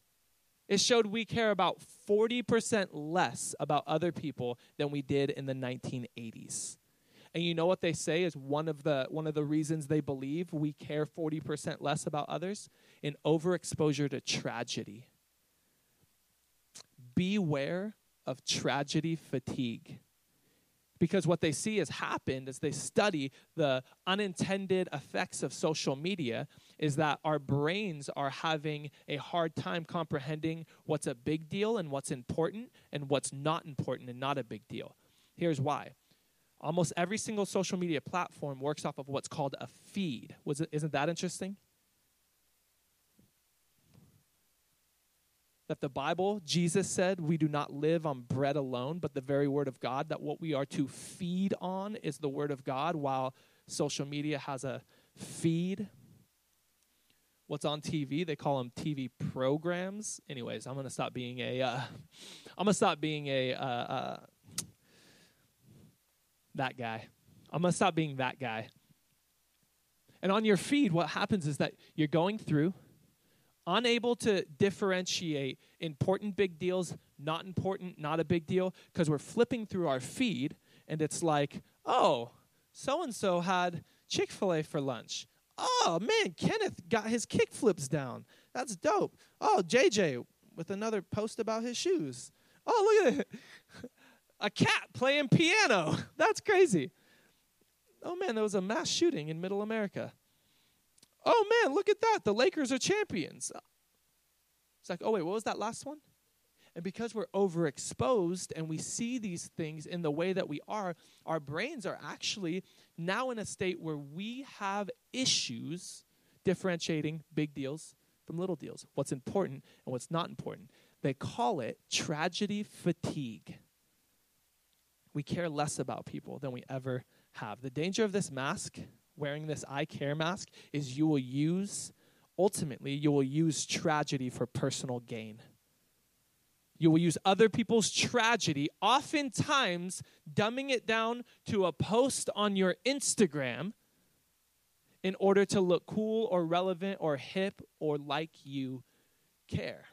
it showed we care about 40% less about other people than we did in the 1980s. And you know what they say is one of the one of the reasons they believe we care 40% less about others? In overexposure to tragedy. Beware of tragedy fatigue. Because what they see has happened as they study the unintended effects of social media is that our brains are having a hard time comprehending what's a big deal and what's important and what's not important and not a big deal. Here's why. Almost every single social media platform works off of what's called a feed. It, isn't that interesting? That the Bible, Jesus said, we do not live on bread alone, but the very word of God, that what we are to feed on is the word of God, while social media has a feed. What's on TV? They call them TV programs. Anyways, I'm gonna stop being a. Uh, [LAUGHS] I'm gonna stop being a. Uh, uh, that guy. I'm gonna stop being that guy. And on your feed, what happens is that you're going through, unable to differentiate important big deals, not important, not a big deal, because we're flipping through our feed and it's like, oh, so and so had Chick fil A for lunch. Oh, man, Kenneth got his kick flips down. That's dope. Oh, JJ with another post about his shoes. Oh, look at it. A cat playing piano. [LAUGHS] That's crazy. Oh, man, there was a mass shooting in middle America. Oh, man, look at that. The Lakers are champions. It's like, oh, wait, what was that last one? And because we're overexposed and we see these things in the way that we are, our brains are actually now in a state where we have issues differentiating big deals from little deals, what's important and what's not important. They call it tragedy fatigue. We care less about people than we ever have. The danger of this mask, wearing this I care mask, is you will use, ultimately, you will use tragedy for personal gain. You will use other people's tragedy, oftentimes dumbing it down to a post on your Instagram in order to look cool or relevant or hip or like you care.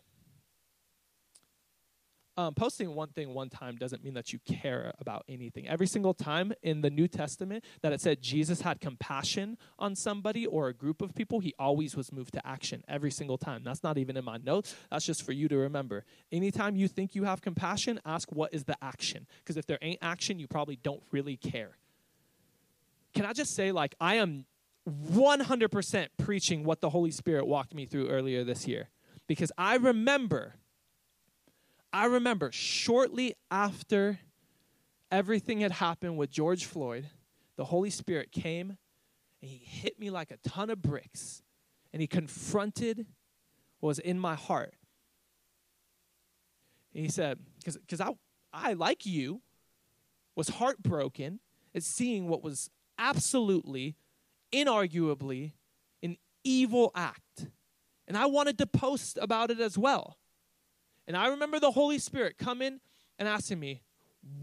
Um, posting one thing one time doesn't mean that you care about anything. Every single time in the New Testament that it said Jesus had compassion on somebody or a group of people, he always was moved to action every single time. That's not even in my notes. That's just for you to remember. Anytime you think you have compassion, ask what is the action? Because if there ain't action, you probably don't really care. Can I just say, like, I am 100% preaching what the Holy Spirit walked me through earlier this year? Because I remember I remember shortly after everything had happened with George Floyd, the Holy Spirit came and he hit me like a ton of bricks and he confronted what was in my heart. And he said, because I, I, like you, was heartbroken at seeing what was absolutely, inarguably, an evil act. And I wanted to post about it as well. And I remember the Holy Spirit coming and asking me,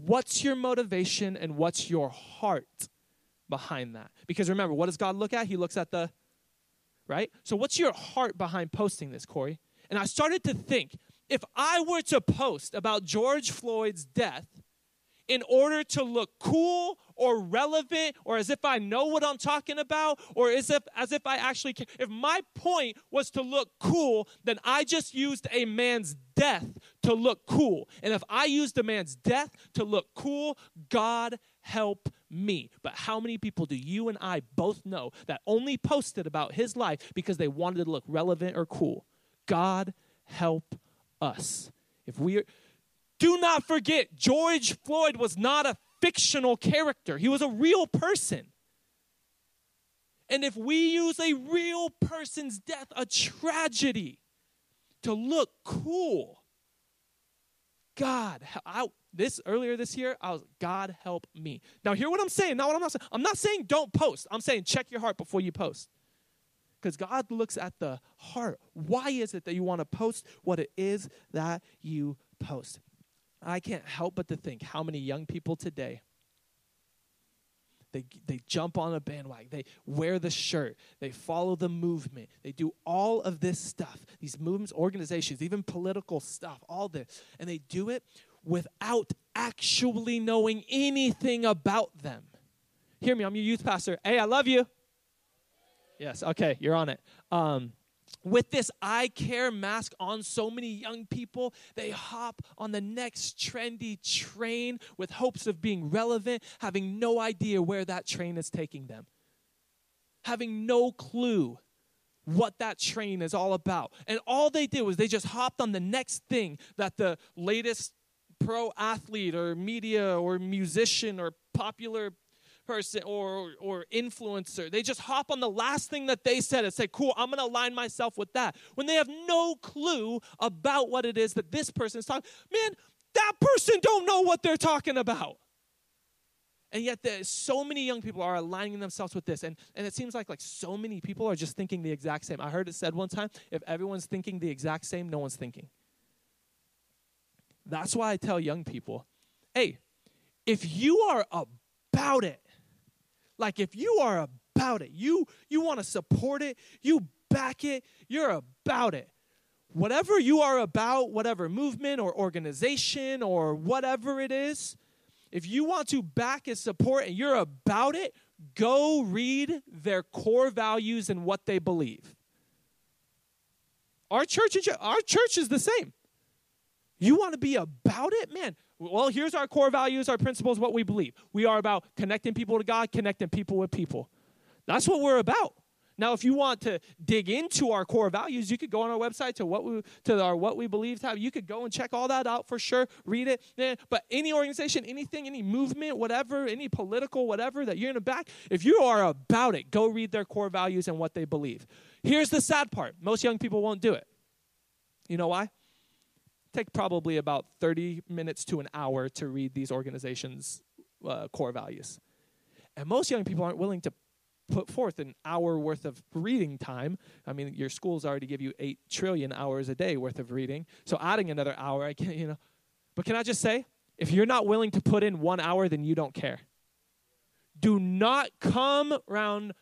What's your motivation and what's your heart behind that? Because remember, what does God look at? He looks at the, right? So, what's your heart behind posting this, Corey? And I started to think if I were to post about George Floyd's death in order to look cool or relevant or as if I know what I'm talking about or as if as if I actually care. If my point was to look cool, then I just used a man's death to look cool. And if I used a man's death to look cool, God help me. But how many people do you and I both know that only posted about his life because they wanted to look relevant or cool? God help us. If we are do not forget, George Floyd was not a fictional character, he was a real person. And if we use a real person's death, a tragedy, to look cool, God, I, this earlier this year, I was God help me. Now, hear what I'm saying. Not what I'm not saying. I'm not saying don't post. I'm saying check your heart before you post. Because God looks at the heart. Why is it that you want to post what it is that you post? I can't help but to think how many young people today they, they jump on a bandwagon. They wear the shirt. They follow the movement. They do all of this stuff, these movements, organizations, even political stuff, all this. And they do it without actually knowing anything about them. Hear me, I'm your youth pastor. Hey, I love you. Yes, okay, you're on it. Um, with this I care mask on so many young people, they hop on the next trendy train with hopes of being relevant, having no idea where that train is taking them, having no clue what that train is all about. And all they did was they just hopped on the next thing that the latest pro athlete or media or musician or popular person or or influencer they just hop on the last thing that they said and say cool i'm going to align myself with that. When they have no clue about what it is that this person is talking man that person don't know what they're talking about. And yet there's so many young people are aligning themselves with this and, and it seems like like so many people are just thinking the exact same. I heard it said one time if everyone's thinking the exact same no one's thinking. That's why i tell young people hey if you are about it like if you are about it, you you want to support it, you back it, you're about it. Whatever you are about, whatever movement or organization or whatever it is, if you want to back and support and you're about it, go read their core values and what they believe. Our church, our church is the same. You want to be about it? Man, well, here's our core values, our principles, what we believe. We are about connecting people to God, connecting people with people. That's what we're about. Now, if you want to dig into our core values, you could go on our website to what we to our what we believe have. You could go and check all that out for sure. Read it. But any organization, anything, any movement, whatever, any political, whatever that you're in the back, if you are about it, go read their core values and what they believe. Here's the sad part: most young people won't do it. You know why? Take probably about 30 minutes to an hour to read these organizations' uh, core values. And most young people aren't willing to put forth an hour worth of reading time. I mean, your schools already give you 8 trillion hours a day worth of reading. So adding another hour, I can't, [LAUGHS] you know. But can I just say, if you're not willing to put in 1 hour, then you don't care. Do not come around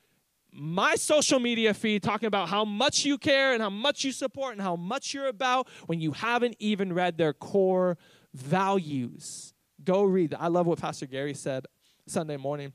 my social media feed talking about how much you care and how much you support and how much you're about when you haven't even read their core values. Go read. I love what Pastor Gary said Sunday morning.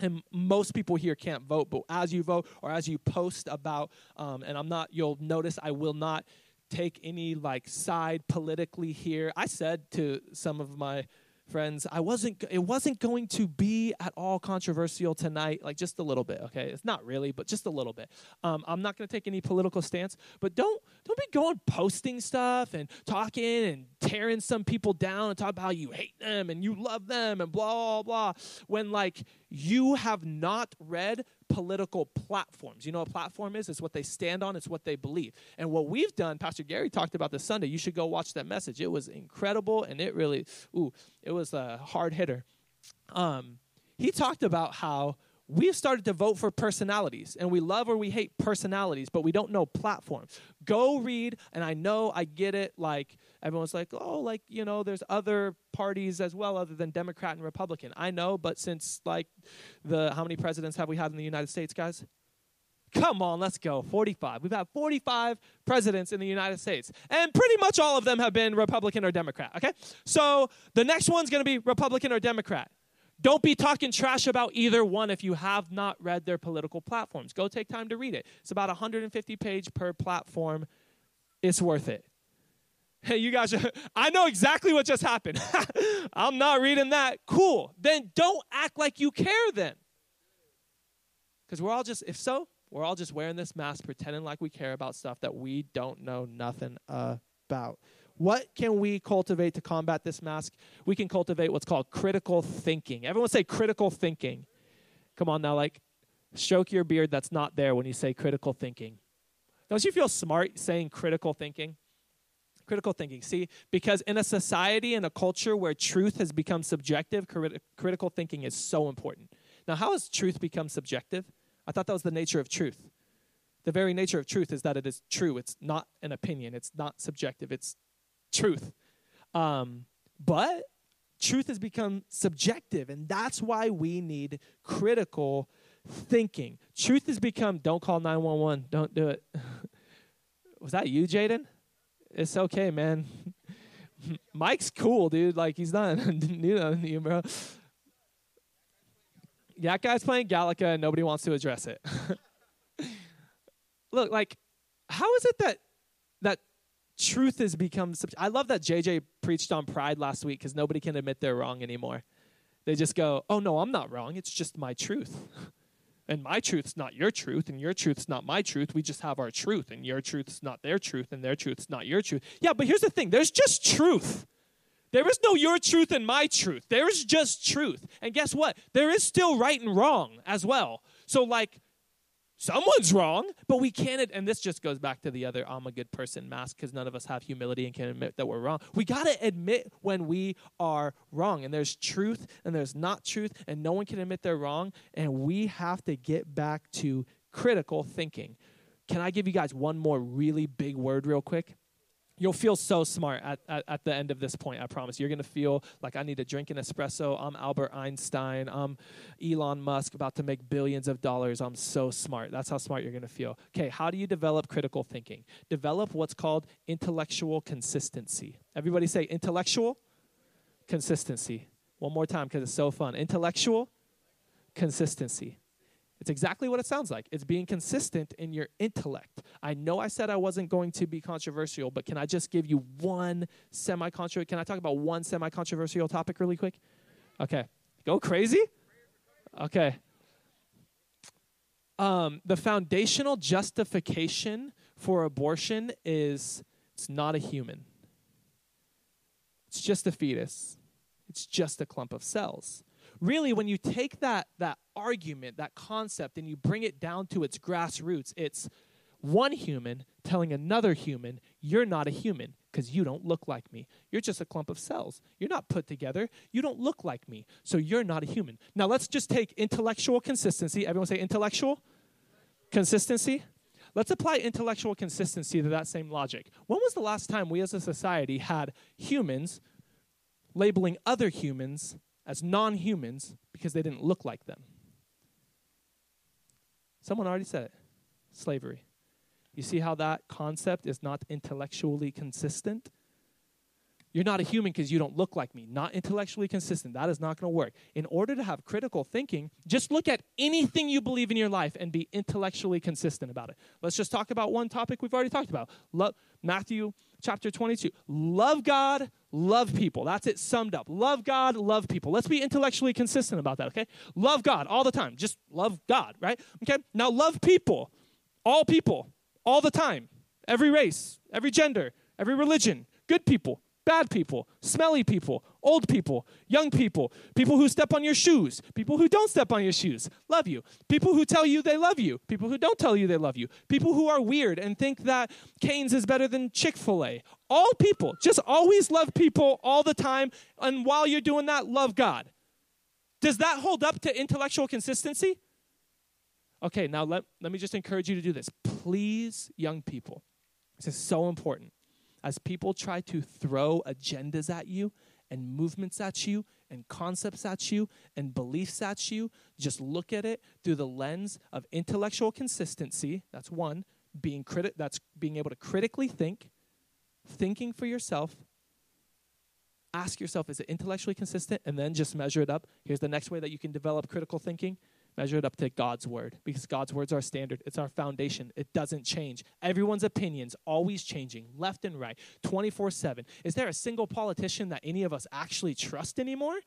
And most people here can't vote, but as you vote or as you post about, um, and I'm not, you'll notice I will not take any like side politically here. I said to some of my friends i wasn't it wasn't going to be at all controversial tonight like just a little bit okay? It's not really but just a little bit. Um, i'm not going to take any political stance but don't don't be going posting stuff and talking and tearing some people down and talk about how you hate them and you love them and blah blah blah when like you have not read political platforms. You know what a platform is? It's what they stand on, it's what they believe. And what we've done, Pastor Gary talked about this Sunday. You should go watch that message. It was incredible and it really, ooh, it was a hard hitter. Um, he talked about how we've started to vote for personalities and we love or we hate personalities but we don't know platforms go read and i know i get it like everyone's like oh like you know there's other parties as well other than democrat and republican i know but since like the how many presidents have we had in the united states guys Come on, let's go. 45. We've had 45 presidents in the United States, and pretty much all of them have been Republican or Democrat, okay? So the next one's gonna be Republican or Democrat. Don't be talking trash about either one if you have not read their political platforms. Go take time to read it. It's about 150 page per platform. It's worth it. Hey, you guys, are, [LAUGHS] I know exactly what just happened. [LAUGHS] I'm not reading that. Cool. Then don't act like you care then. Because we're all just, if so, we're all just wearing this mask, pretending like we care about stuff that we don't know nothing about. What can we cultivate to combat this mask? We can cultivate what's called critical thinking. Everyone say critical thinking. Come on now, like, stroke your beard that's not there when you say critical thinking. Don't you feel smart saying critical thinking? Critical thinking. See, because in a society and a culture where truth has become subjective, crit- critical thinking is so important. Now, how has truth become subjective? I thought that was the nature of truth. The very nature of truth is that it is true. It's not an opinion. It's not subjective. It's truth. Um, but truth has become subjective, and that's why we need critical thinking. Truth has become don't call 911, don't do it. [LAUGHS] Was that you, Jaden? It's okay, man. [LAUGHS] Mike's cool, dude. Like, he's not, [LAUGHS] you know, you, bro. Yeah, guy's playing Galaga and nobody wants to address it. Look, like, how is it that that truth has become? Sub- I love that JJ preached on pride last week because nobody can admit they're wrong anymore. They just go, "Oh no, I'm not wrong. It's just my truth." [LAUGHS] And my truth's not your truth, and your truth's not my truth. We just have our truth, and your truth's not their truth, and their truth's not your truth. Yeah, but here's the thing there's just truth. There is no your truth and my truth. There is just truth. And guess what? There is still right and wrong as well. So, like, someone's wrong, but we can't, and this just goes back to the other I'm a good person mask because none of us have humility and can admit that we're wrong. We got to admit when we are wrong, and there's truth and there's not truth, and no one can admit they're wrong, and we have to get back to critical thinking. Can I give you guys one more really big word, real quick? You'll feel so smart at, at, at the end of this point, I promise. You're going to feel like I need to drink an espresso. I'm Albert Einstein. I'm Elon Musk about to make billions of dollars. I'm so smart. That's how smart you're going to feel. Okay, how do you develop critical thinking? Develop what's called intellectual consistency. Everybody say intellectual consistency. One more time because it's so fun. Intellectual consistency. It's exactly what it sounds like. It's being consistent in your intellect. I know I said I wasn't going to be controversial, but can I just give you one semi controversial? Can I talk about one semi controversial topic really quick? Okay. Go crazy? Okay. Um, the foundational justification for abortion is it's not a human, it's just a fetus, it's just a clump of cells really when you take that that argument that concept and you bring it down to its grassroots it's one human telling another human you're not a human because you don't look like me. You're just a clump of cells. You're not put together. You don't look like me so you're not a human. Now let's just take intellectual consistency. Everyone say intellectual consistency. Let's apply intellectual consistency to that same logic. When was the last time we as a society had humans labeling other humans as non humans because they didn't look like them. Someone already said it slavery. You see how that concept is not intellectually consistent? You're not a human because you don't look like me. Not intellectually consistent. That is not going to work. In order to have critical thinking, just look at anything you believe in your life and be intellectually consistent about it. Let's just talk about one topic we've already talked about. Matthew chapter 22. Love God, love people. That's it summed up. Love God, love people. Let's be intellectually consistent about that, okay? Love God all the time. Just love God, right? Okay? Now love people. All people, all the time. Every race, every gender, every religion. Good people, bad people, smelly people, old people, young people, people who step on your shoes, people who don't step on your shoes, love you. People who tell you they love you, people who don't tell you they love you, people who are weird and think that Cane's is better than Chick fil A. All people, just always love people all the time. And while you're doing that, love God. Does that hold up to intellectual consistency? Okay, now let, let me just encourage you to do this. Please, young people, this is so important as people try to throw agendas at you and movements at you and concepts at you and beliefs at you, just look at it through the lens of intellectual consistency. That's one. Being criti- that's being able to critically think, thinking for yourself. Ask yourself, is it intellectually consistent? And then just measure it up. Here's the next way that you can develop critical thinking measure it up to God's word because God's words our standard. It's our foundation. It doesn't change. Everyone's opinions always changing, left and right, 24/7. Is there a single politician that any of us actually trust anymore?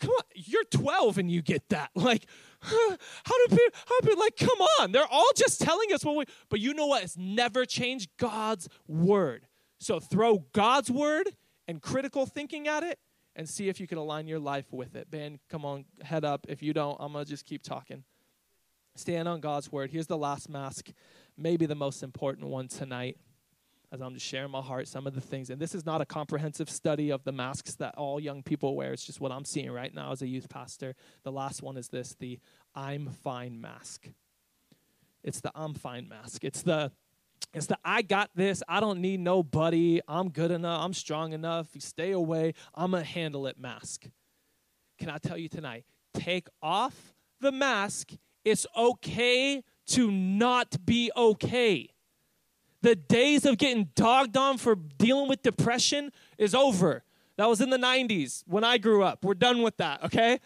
Come on, you're 12 and you get that. [LAUGHS] Like, [SIGHS] how do people, how do people, like, come on. They're all just telling us what we, but you know what? It's never changed God's word. So throw God's word and critical thinking at it and see if you can align your life with it. Ben, come on, head up. If you don't, I'm going to just keep talking. Stand on God's word. Here's the last mask, maybe the most important one tonight as I'm just sharing my heart, some of the things. And this is not a comprehensive study of the masks that all young people wear. It's just what I'm seeing right now as a youth pastor. The last one is this the I'm fine mask. It's the I'm fine mask. It's the it's the I got this. I don't need nobody. I'm good enough. I'm strong enough. You stay away. I'm going to handle it mask. Can I tell you tonight? Take off the mask. It's okay to not be okay. The days of getting dogged on for dealing with depression is over. That was in the 90s when I grew up. We're done with that, okay?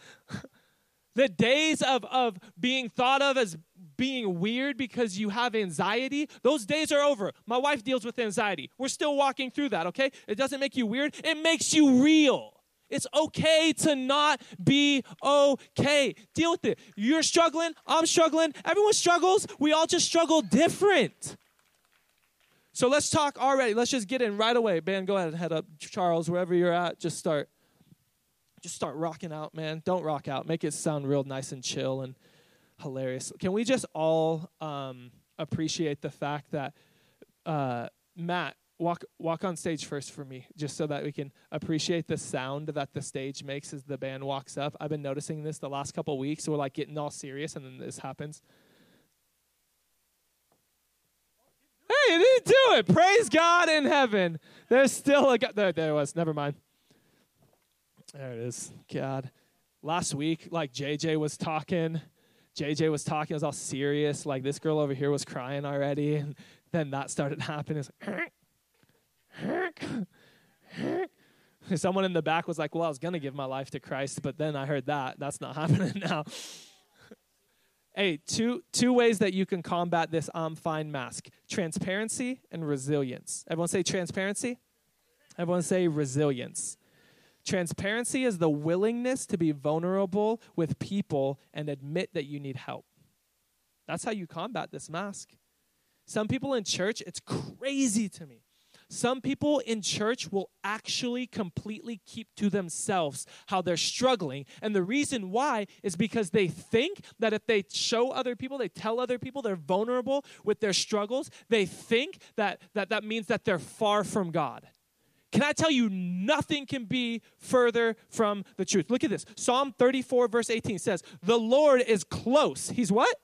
[LAUGHS] the days of, of being thought of as being weird because you have anxiety, those days are over. My wife deals with anxiety. We're still walking through that, okay? It doesn't make you weird, it makes you real. It's okay to not be okay. Deal with it. You're struggling, I'm struggling, everyone struggles. We all just struggle different. So let's talk already. Let's just get in right away. Ben, go ahead and head up. Charles, wherever you're at, just start. Just start rocking out, man. Don't rock out. Make it sound real nice and chill and hilarious. Can we just all um, appreciate the fact that uh, Matt walk walk on stage first for me, just so that we can appreciate the sound that the stage makes as the band walks up. I've been noticing this the last couple weeks. We're like getting all serious, and then this happens. Hey, you didn't do it. Praise God in heaven. There's still a. There, there it was. Never mind. There it is. God. Last week, like JJ was talking. JJ was talking. I was all serious. Like this girl over here was crying already. And then that started [LAUGHS] happening. It's Someone in the back was like, Well, I was going to give my life to Christ, but then I heard that. That's not [LAUGHS] happening now. [LAUGHS] Hey, two two ways that you can combat this I'm fine mask: transparency and resilience. Everyone say transparency. Everyone say resilience. Transparency is the willingness to be vulnerable with people and admit that you need help. That's how you combat this mask. Some people in church, it's crazy to me. Some people in church will actually completely keep to themselves how they're struggling. And the reason why is because they think that if they show other people, they tell other people they're vulnerable with their struggles, they think that that, that means that they're far from God. Can I tell you, nothing can be further from the truth? Look at this. Psalm 34, verse 18 says, The Lord is close. He's what?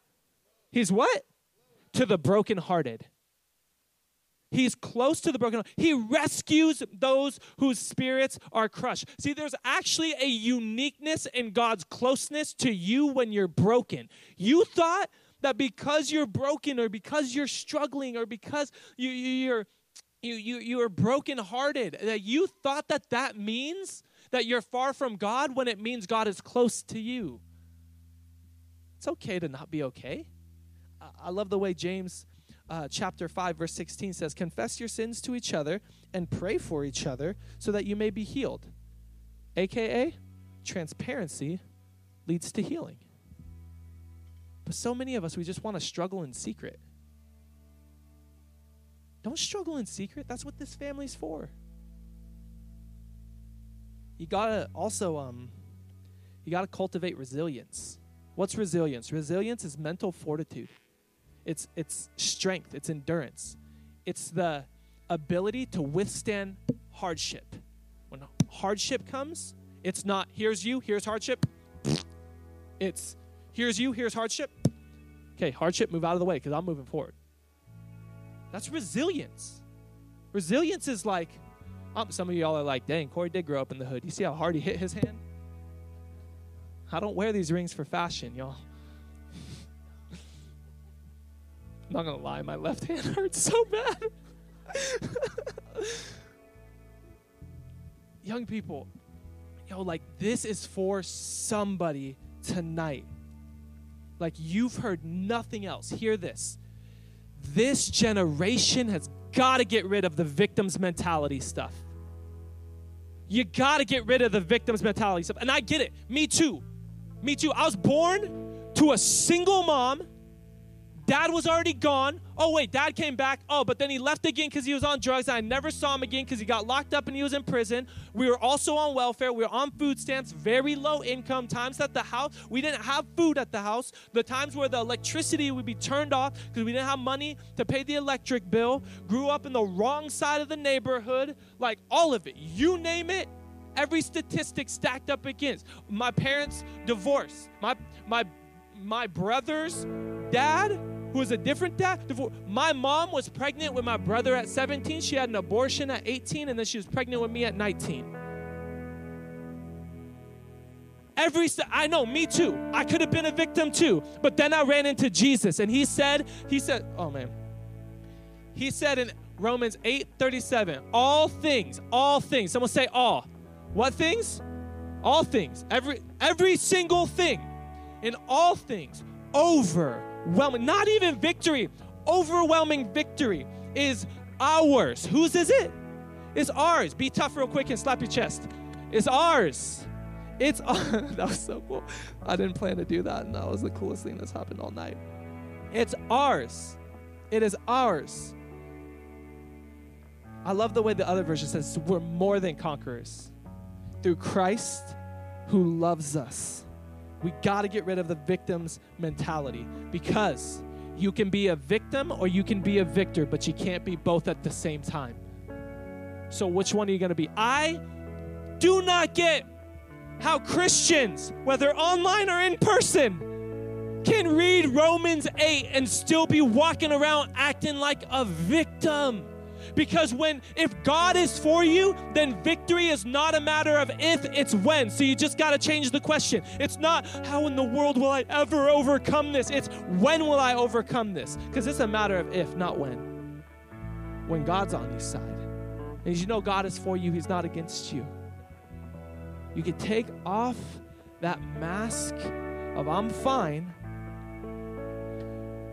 He's what? To the brokenhearted. He's close to the broken. He rescues those whose spirits are crushed. See, there's actually a uniqueness in God's closeness to you when you're broken. You thought that because you're broken or because you're struggling or because you, you, you're you, you, you are brokenhearted, that you thought that that means that you're far from God when it means God is close to you. It's okay to not be okay. I, love the way James uh, chapter 5, verse 16 says, Confess your sins to each other and pray for each other so that you may be healed. AKA, transparency leads to healing. But so many of us, we just want to struggle in secret. Don't struggle in secret. That's what this family's for. You gotta also um, you gotta cultivate resilience. What's resilience? Resilience is mental fortitude. It's it's strength. It's endurance. It's the ability to withstand hardship. When hardship comes, it's not here's you, here's hardship. It's here's you, here's hardship. Okay, hardship, move out of the way because I'm moving forward. That's resilience. Resilience is like, um, some of y'all are like, dang, Corey did grow up in the hood. You see how hard he hit his hand? I don't wear these rings for fashion, y'all. I'm not gonna lie, my left hand [LAUGHS] hurts so bad. [LAUGHS] Young people, yo, like this is for somebody tonight. Like you've heard nothing else. Hear this this generation has got to get rid of the victim's mentality stuff. You got to get rid of the victim's mentality stuff. And I get it. Me too. Me too. I was born to a single mom, Dad was already gone. Oh, wait, dad came back. Oh, but then he left again because he was on drugs. I never saw him again because he got locked up and he was in prison. We were also on welfare. We were on food stamps, very low income. Times at the house, we didn't have food at the house. The times where the electricity would be turned off because we didn't have money to pay the electric bill. Grew up in the wrong side of the neighborhood. Like all of it. You name it, every statistic stacked up against my parents divorce my my my brother's dad who was a different dad my mom was pregnant with my brother at 17 she had an abortion at 18 and then she was pregnant with me at 19 every st- i know me too i could have been a victim too but then i ran into jesus and he said he said oh man he said in romans 8 37 all things all things someone say all what things? All things. Every every single thing. In all things. Overwhelming. Not even victory. Overwhelming victory is ours. Whose is it? It's ours. Be tough real quick and slap your chest. It's ours. It's [LAUGHS] ours. that was so cool. I didn't plan to do that, and that was the coolest thing that's happened all night. It's ours. It is ours. I love the way the other version says we're more than conquerors through Christ who loves us. We got to get rid of the victim's mentality because you can be a victim or you can be a victor, but you can't be both at the same time. So, which one are you going to be? I do not get how Christians, whether online or in person, can read Romans 8 and still be walking around acting like a victim. Because when if God is for you, then victory is not a matter of if, it's when. So you just got to change the question. It's not how in the world will I ever overcome this? It's when will I overcome this? Because it's a matter of if, not when. When God's on your side. And you know God is for you, He's not against you. You can take off that mask of I'm fine,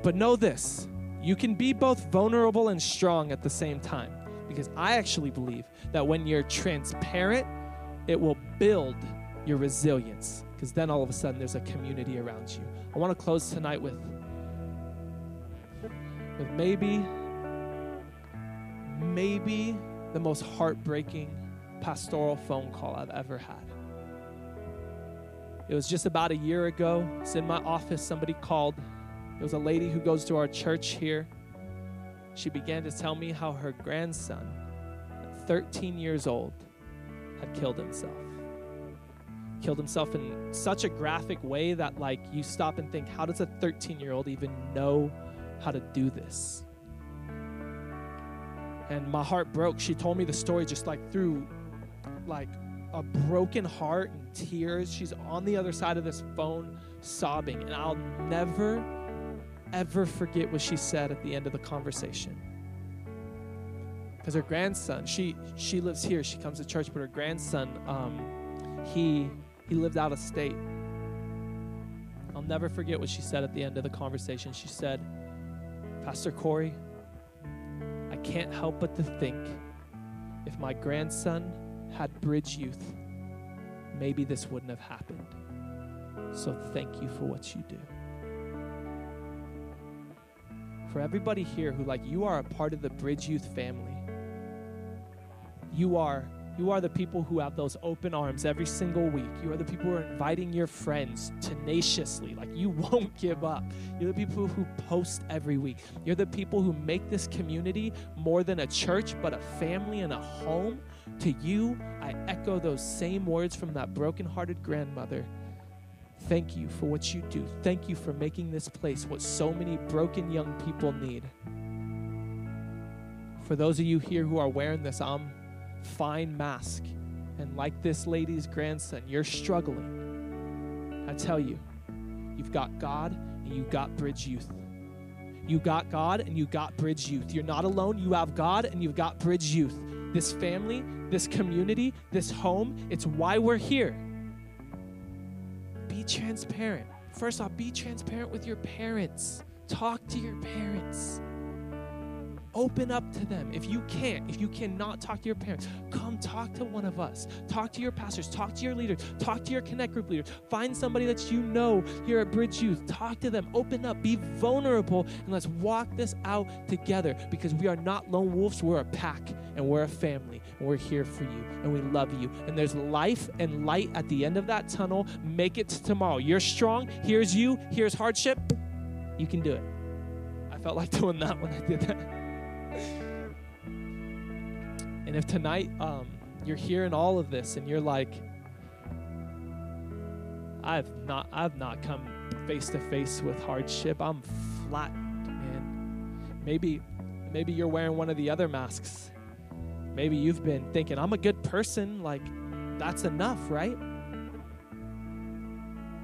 but know this you can be both vulnerable and strong at the same time. Because I actually believe that when you're transparent, it will build your resilience. Because then all of a sudden there's a community around you. I want to close tonight with, with maybe, maybe the most heartbreaking pastoral phone call I've ever had. It was just about a year ago. It's in my office. Somebody called. It was a lady who goes to our church here. She began to tell me how her grandson, at 13 years old, had killed himself. Killed himself in such a graphic way that, like, you stop and think, how does a 13 year old even know how to do this? And my heart broke. She told me the story just like through, like, a broken heart and tears. She's on the other side of this phone sobbing. And I'll never, ever forget what she said at the end of the conversation. Because her grandson, she she lives here. She comes to church, but her grandson, um, he he lived out of state. I'll never forget what she said at the end of the conversation. She said, Pastor Corey, I can't help but to think if my grandson had Bridge Youth, maybe this wouldn't have happened. So thank you for what you do. For everybody here who like you are a part of the Bridge Youth family. You are you are the people who have those open arms every single week. You are the people who are inviting your friends tenaciously. Like you [LAUGHS] won't give up. You're the people who post every week. You're the people who make this community more than a church, but a family and a home. To you, I echo those same words from that brokenhearted grandmother. Thank you for what you do. Thank you for making this place what so many broken young people need. For those of you here who are wearing this I'm fine mask, and like this lady's grandson, you're struggling. I tell you, you've got God and you've got Bridge Youth. You got God and you got Bridge Youth. You're not alone. You have God and you've got Bridge Youth. This family, this community, this home, it's why we're here. Be transparent. First off, be transparent with your parents. Talk to your parents. open up to them. If you can't, if you cannot talk to your parents, come talk to one of us. Talk to your pastors, talk to your leaders, talk to your Connect group leader. Find somebody that you know here at Bridge Youth. Talk to them, open up, be vulnerable, and let's walk this out together because we are not lone wolves, we're a pack and we're a family and we're here for you and we love you. And there's life and light at the end of that tunnel. Make it to tomorrow. You're strong. Here's you. Here's hardship. You can do it. I felt like [LAUGHS] doing that when I did that. And if tonight um, you're hearing all of this and you're like, I've not, I've not come face to face with hardship. I'm flattened, man. Maybe, maybe you're wearing one of the other masks. Maybe you've been thinking, I'm a good person. Like, that's enough, right?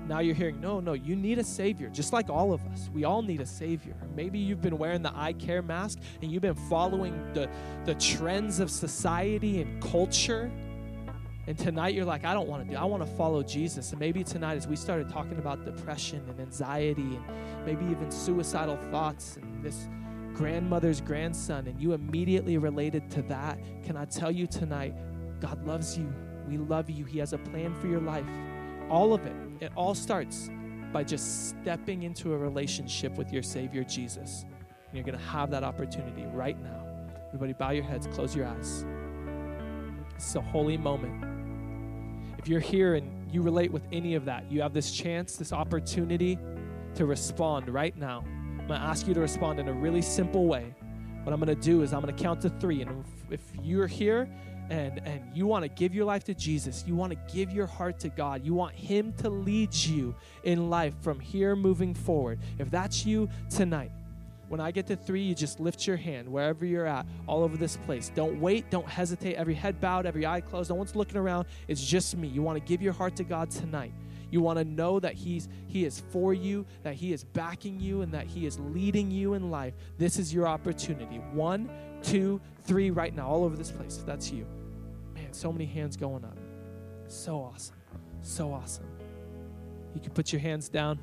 Now you're hearing, no, no, you need a savior, just like all of us. We all need a savior. Maybe you've been wearing the eye care mask and you've been following the, the trends of society and culture. And tonight you're like, I don't want to do, I want to follow Jesus. And maybe tonight, as we started talking about depression and anxiety and maybe even suicidal thoughts and this grandmother's grandson, and you immediately related to that, can I tell you tonight, God loves you. We love you. He has a plan for your life. All of it. It all starts by just stepping into a relationship with your Savior Jesus. And you're going to have that opportunity right now. Everybody, bow your heads, close your eyes. It's a holy moment. If you're here and you relate with any of that, you have this chance, this opportunity to respond right now. I'm going to ask you to respond in a really simple way. What I'm going to do is I'm going to count to three. And if, if you're here and, and you want to give your life to Jesus, you want to give your heart to God, you want Him to lead you in life from here moving forward. If that's you tonight, when I get to three, you just lift your hand wherever you're at, all over this place. Don't wait, don't hesitate. Every head bowed, every eye closed. No one's looking around. It's just me. You want to give your heart to God tonight. You want to know that He's He is for you, that He is backing you, and that He is leading you in life. This is your opportunity. One, two, three, right now, all over this place. If that's you. Man, so many hands going up. So awesome. So awesome. You can put your hands down.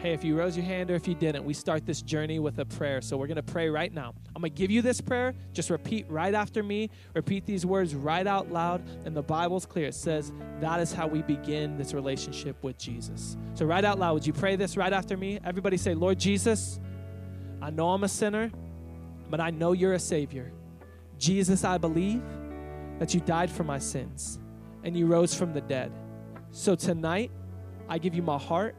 Hey, if you rose your hand or if you didn't, we start this journey with a prayer. So we're going to pray right now. I'm going to give you this prayer. Just repeat right after me. Repeat these words right out loud. And the Bible's clear. It says that is how we begin this relationship with Jesus. So, right out loud, would you pray this right after me? Everybody say, Lord Jesus, I know I'm a sinner, but I know you're a Savior. Jesus, I believe that you died for my sins and you rose from the dead. So, tonight, I give you my heart.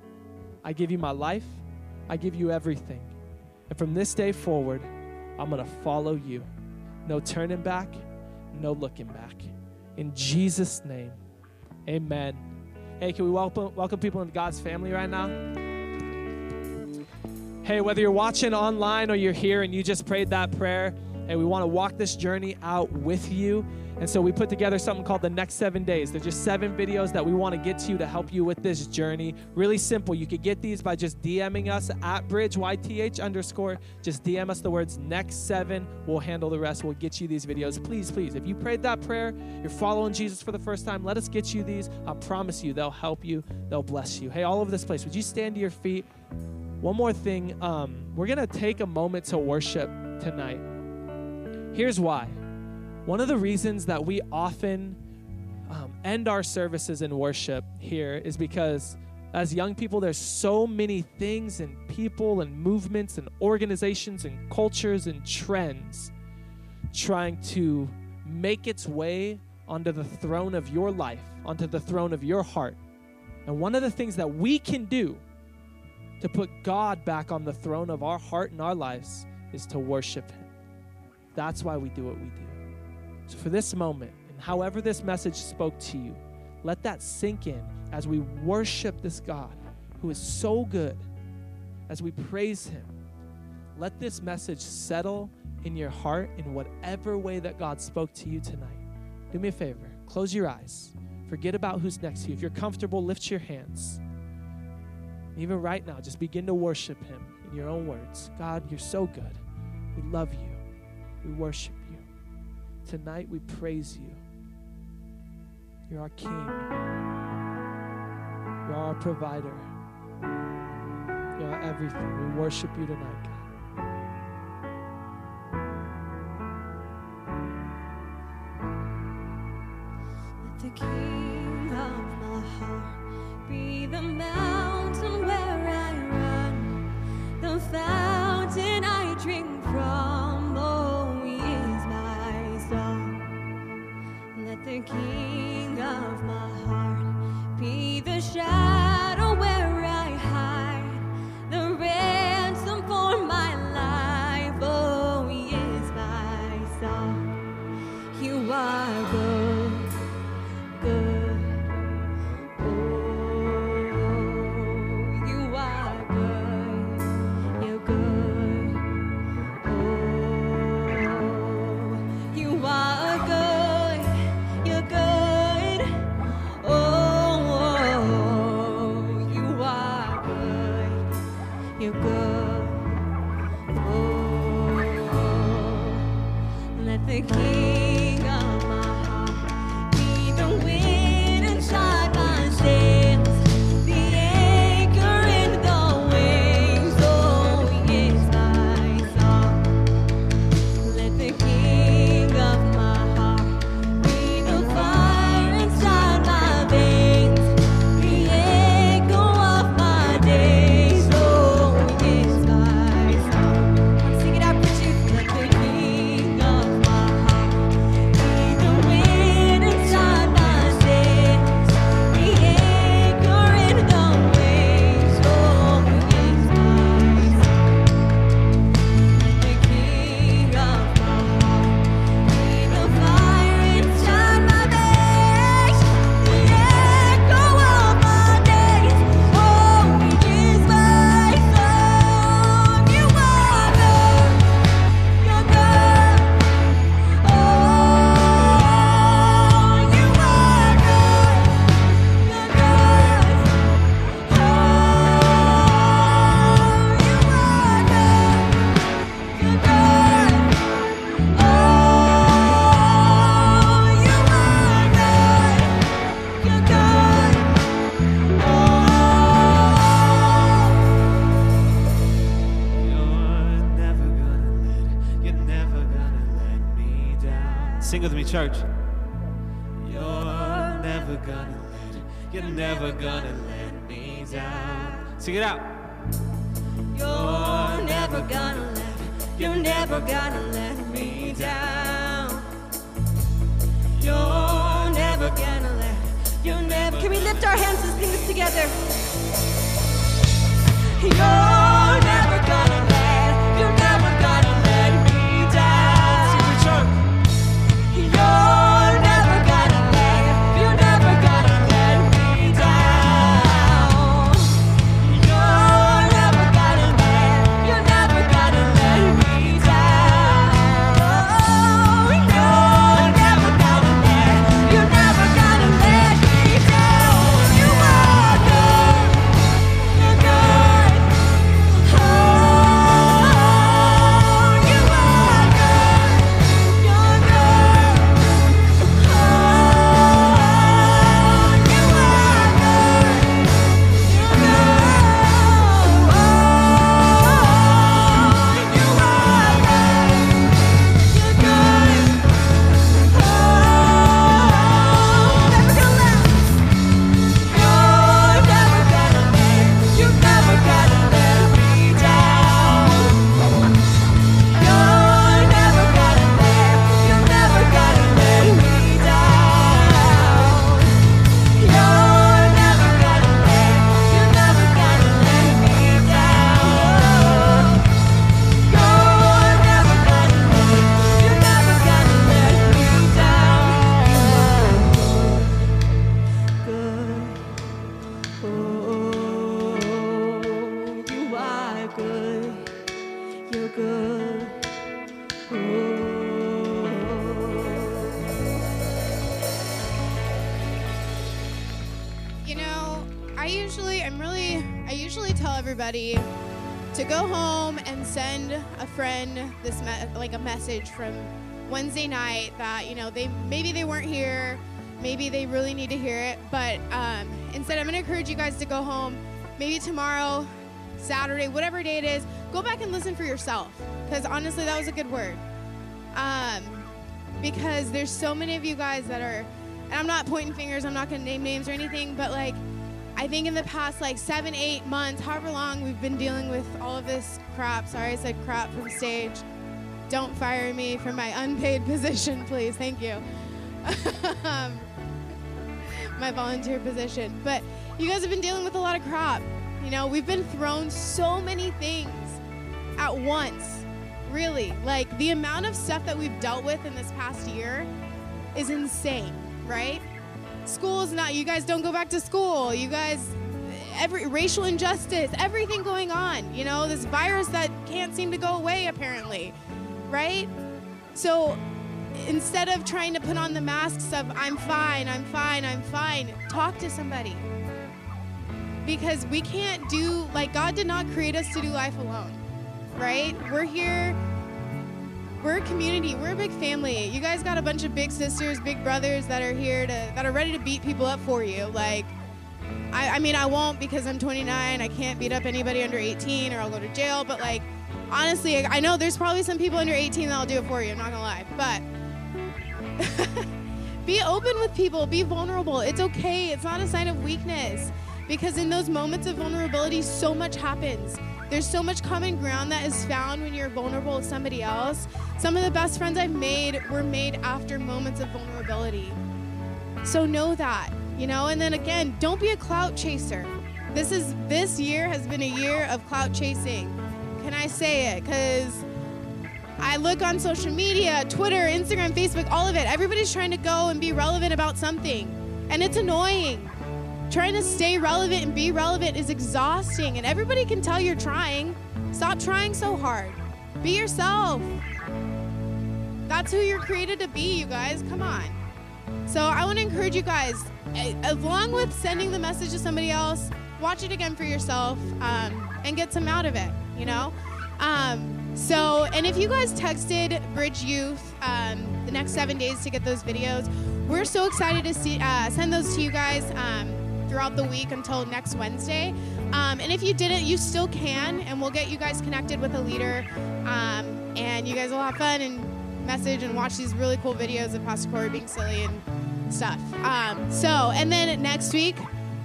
I give you my life. I give you everything. And from this day forward, I'm going to follow you. No turning back, no looking back. In Jesus' name, amen. Hey, can we welcome, welcome people into God's family right now? Hey, whether you're watching online or you're here and you just prayed that prayer, hey, we want to walk this journey out with you. And so we put together something called the next seven days. They're just seven videos that we want to get to you to help you with this journey. Really simple. You could get these by just DMing us at bridge YTH underscore. Just DM us the words next seven. We'll handle the rest. We'll get you these videos. Please, please, if you prayed that prayer, you're following Jesus for the first time, let us get you these. I promise you, they'll help you. They'll bless you. Hey, all over this place, would you stand to your feet? One more thing. Um, we're going to take a moment to worship tonight. Here's why. One of the reasons that we often um, end our services in worship here is because as young people, there's so many things and people and movements and organizations and cultures and trends trying to make its way onto the throne of your life, onto the throne of your heart. And one of the things that we can do to put God back on the throne of our heart and our lives is to worship Him. That's why we do what we do. So, for this moment, and however this message spoke to you, let that sink in as we worship this God who is so good, as we praise Him. Let this message settle in your heart in whatever way that God spoke to you tonight. Do me a favor, close your eyes. Forget about who's next to you. If you're comfortable, lift your hands. Even right now, just begin to worship Him in your own words. God, you're so good. We love you. We worship you. Tonight we praise you. You're our King. You're our provider. You're our everything. We worship you tonight, God. Let the king of my heart be the mountain where I run, the fire. the King of my heart. Be the shadow. that, you know, they maybe they weren't here, maybe they really need to hear it. But um, instead, I'm going to encourage you guys to go home, maybe tomorrow, Saturday, whatever day it is, go back and listen for yourself. Because honestly, that was a good word. Um, because there's so many of you guys that are, and I'm not pointing fingers, I'm not going to name names or anything, but like, I think in the past like seven, eight months, however long we've been dealing with all of this crap, sorry I said crap from stage, don't fire me from my unpaid [LAUGHS] position, please. Thank you. [LAUGHS] my volunteer position. But you guys have been dealing with a lot of crap. You know, we've been thrown so many things at once. Really. Like the amount of stuff that we've dealt with in this past year is insane, right? School's not, you guys don't go back to school. You guys, every racial injustice, everything going on. You know, this virus that can't seem to go away apparently, right? So instead of trying to put on the masks of I'm fine, I'm fine, I'm fine, talk to somebody. Because we can't do, like, God did not create us to do life alone, right? We're here, we're a community, we're a big family. You guys got a bunch of big sisters, big brothers that are here to, that are ready to beat people up for you. Like, I, I mean, I won't because I'm 29. I can't beat up anybody under 18 or I'll go to jail. But, like, honestly, I know there's probably some people under 18 that'll do it for you. I'm not gonna lie. But [LAUGHS] be open with people, be vulnerable. It's okay, it's not a sign of weakness. Because in those moments of vulnerability, so much happens. There's so much common ground that is found when you're vulnerable with somebody else. Some of the best friends I've made were made after moments of vulnerability. So know that, you know, and then again, don't be a clout chaser. This is this year has been a year of clout chasing. Can I say it? Because I look on social media, Twitter, Instagram, Facebook, all of it. Everybody's trying to go and be relevant about something. And it's annoying. Trying to stay relevant and be relevant is exhausting. And everybody can tell you're trying. Stop trying so hard. Be yourself. That's who you're created to be, you guys. Come on. So I want to encourage you guys, along with sending the message to somebody else, watch it again for yourself um, and get some out of it, you know? Um, so, and if you guys texted Bridge Youth um, the next seven days to get those videos, we're so excited to see uh, send those to you guys um, throughout the week until next Wednesday. Um, and if you didn't, you still can, and we'll get you guys connected with a leader, um, and you guys will have fun and message and watch these really cool videos of Pastor Corey being silly and stuff. Um, so, and then next week,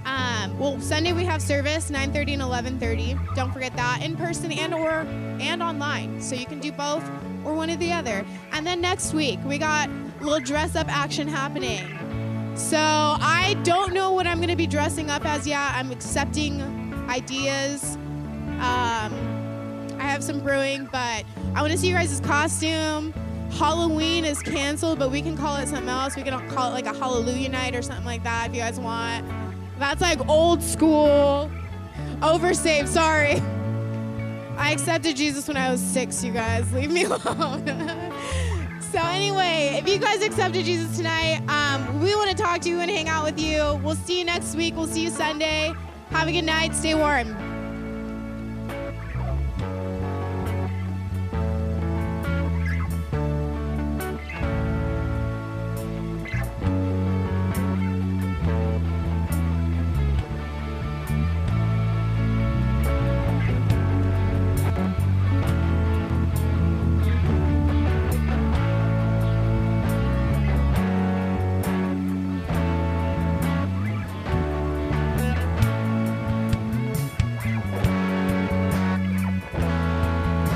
um, well, Sunday we have service 9:30 and 11:30. Don't forget that in person and or and online. So you can do both or one or the other. And then next week we got a little dress up action happening. So I don't know what I'm going to be dressing up as yet. I'm accepting ideas. Um, I have some brewing, but I want to see you guys' costume. Halloween is canceled, but we can call it something else. We can call it like a Hallelujah night or something like that if you guys want. That's like old school. Oversave, sorry. I accepted Jesus when I was six, you guys. Leave me [LAUGHS] alone. so, anyway, if you guys accepted Jesus tonight, um, we want to talk to you and hang out with you. We'll see you next week. We'll see you Sunday. Have a good night. Stay warm.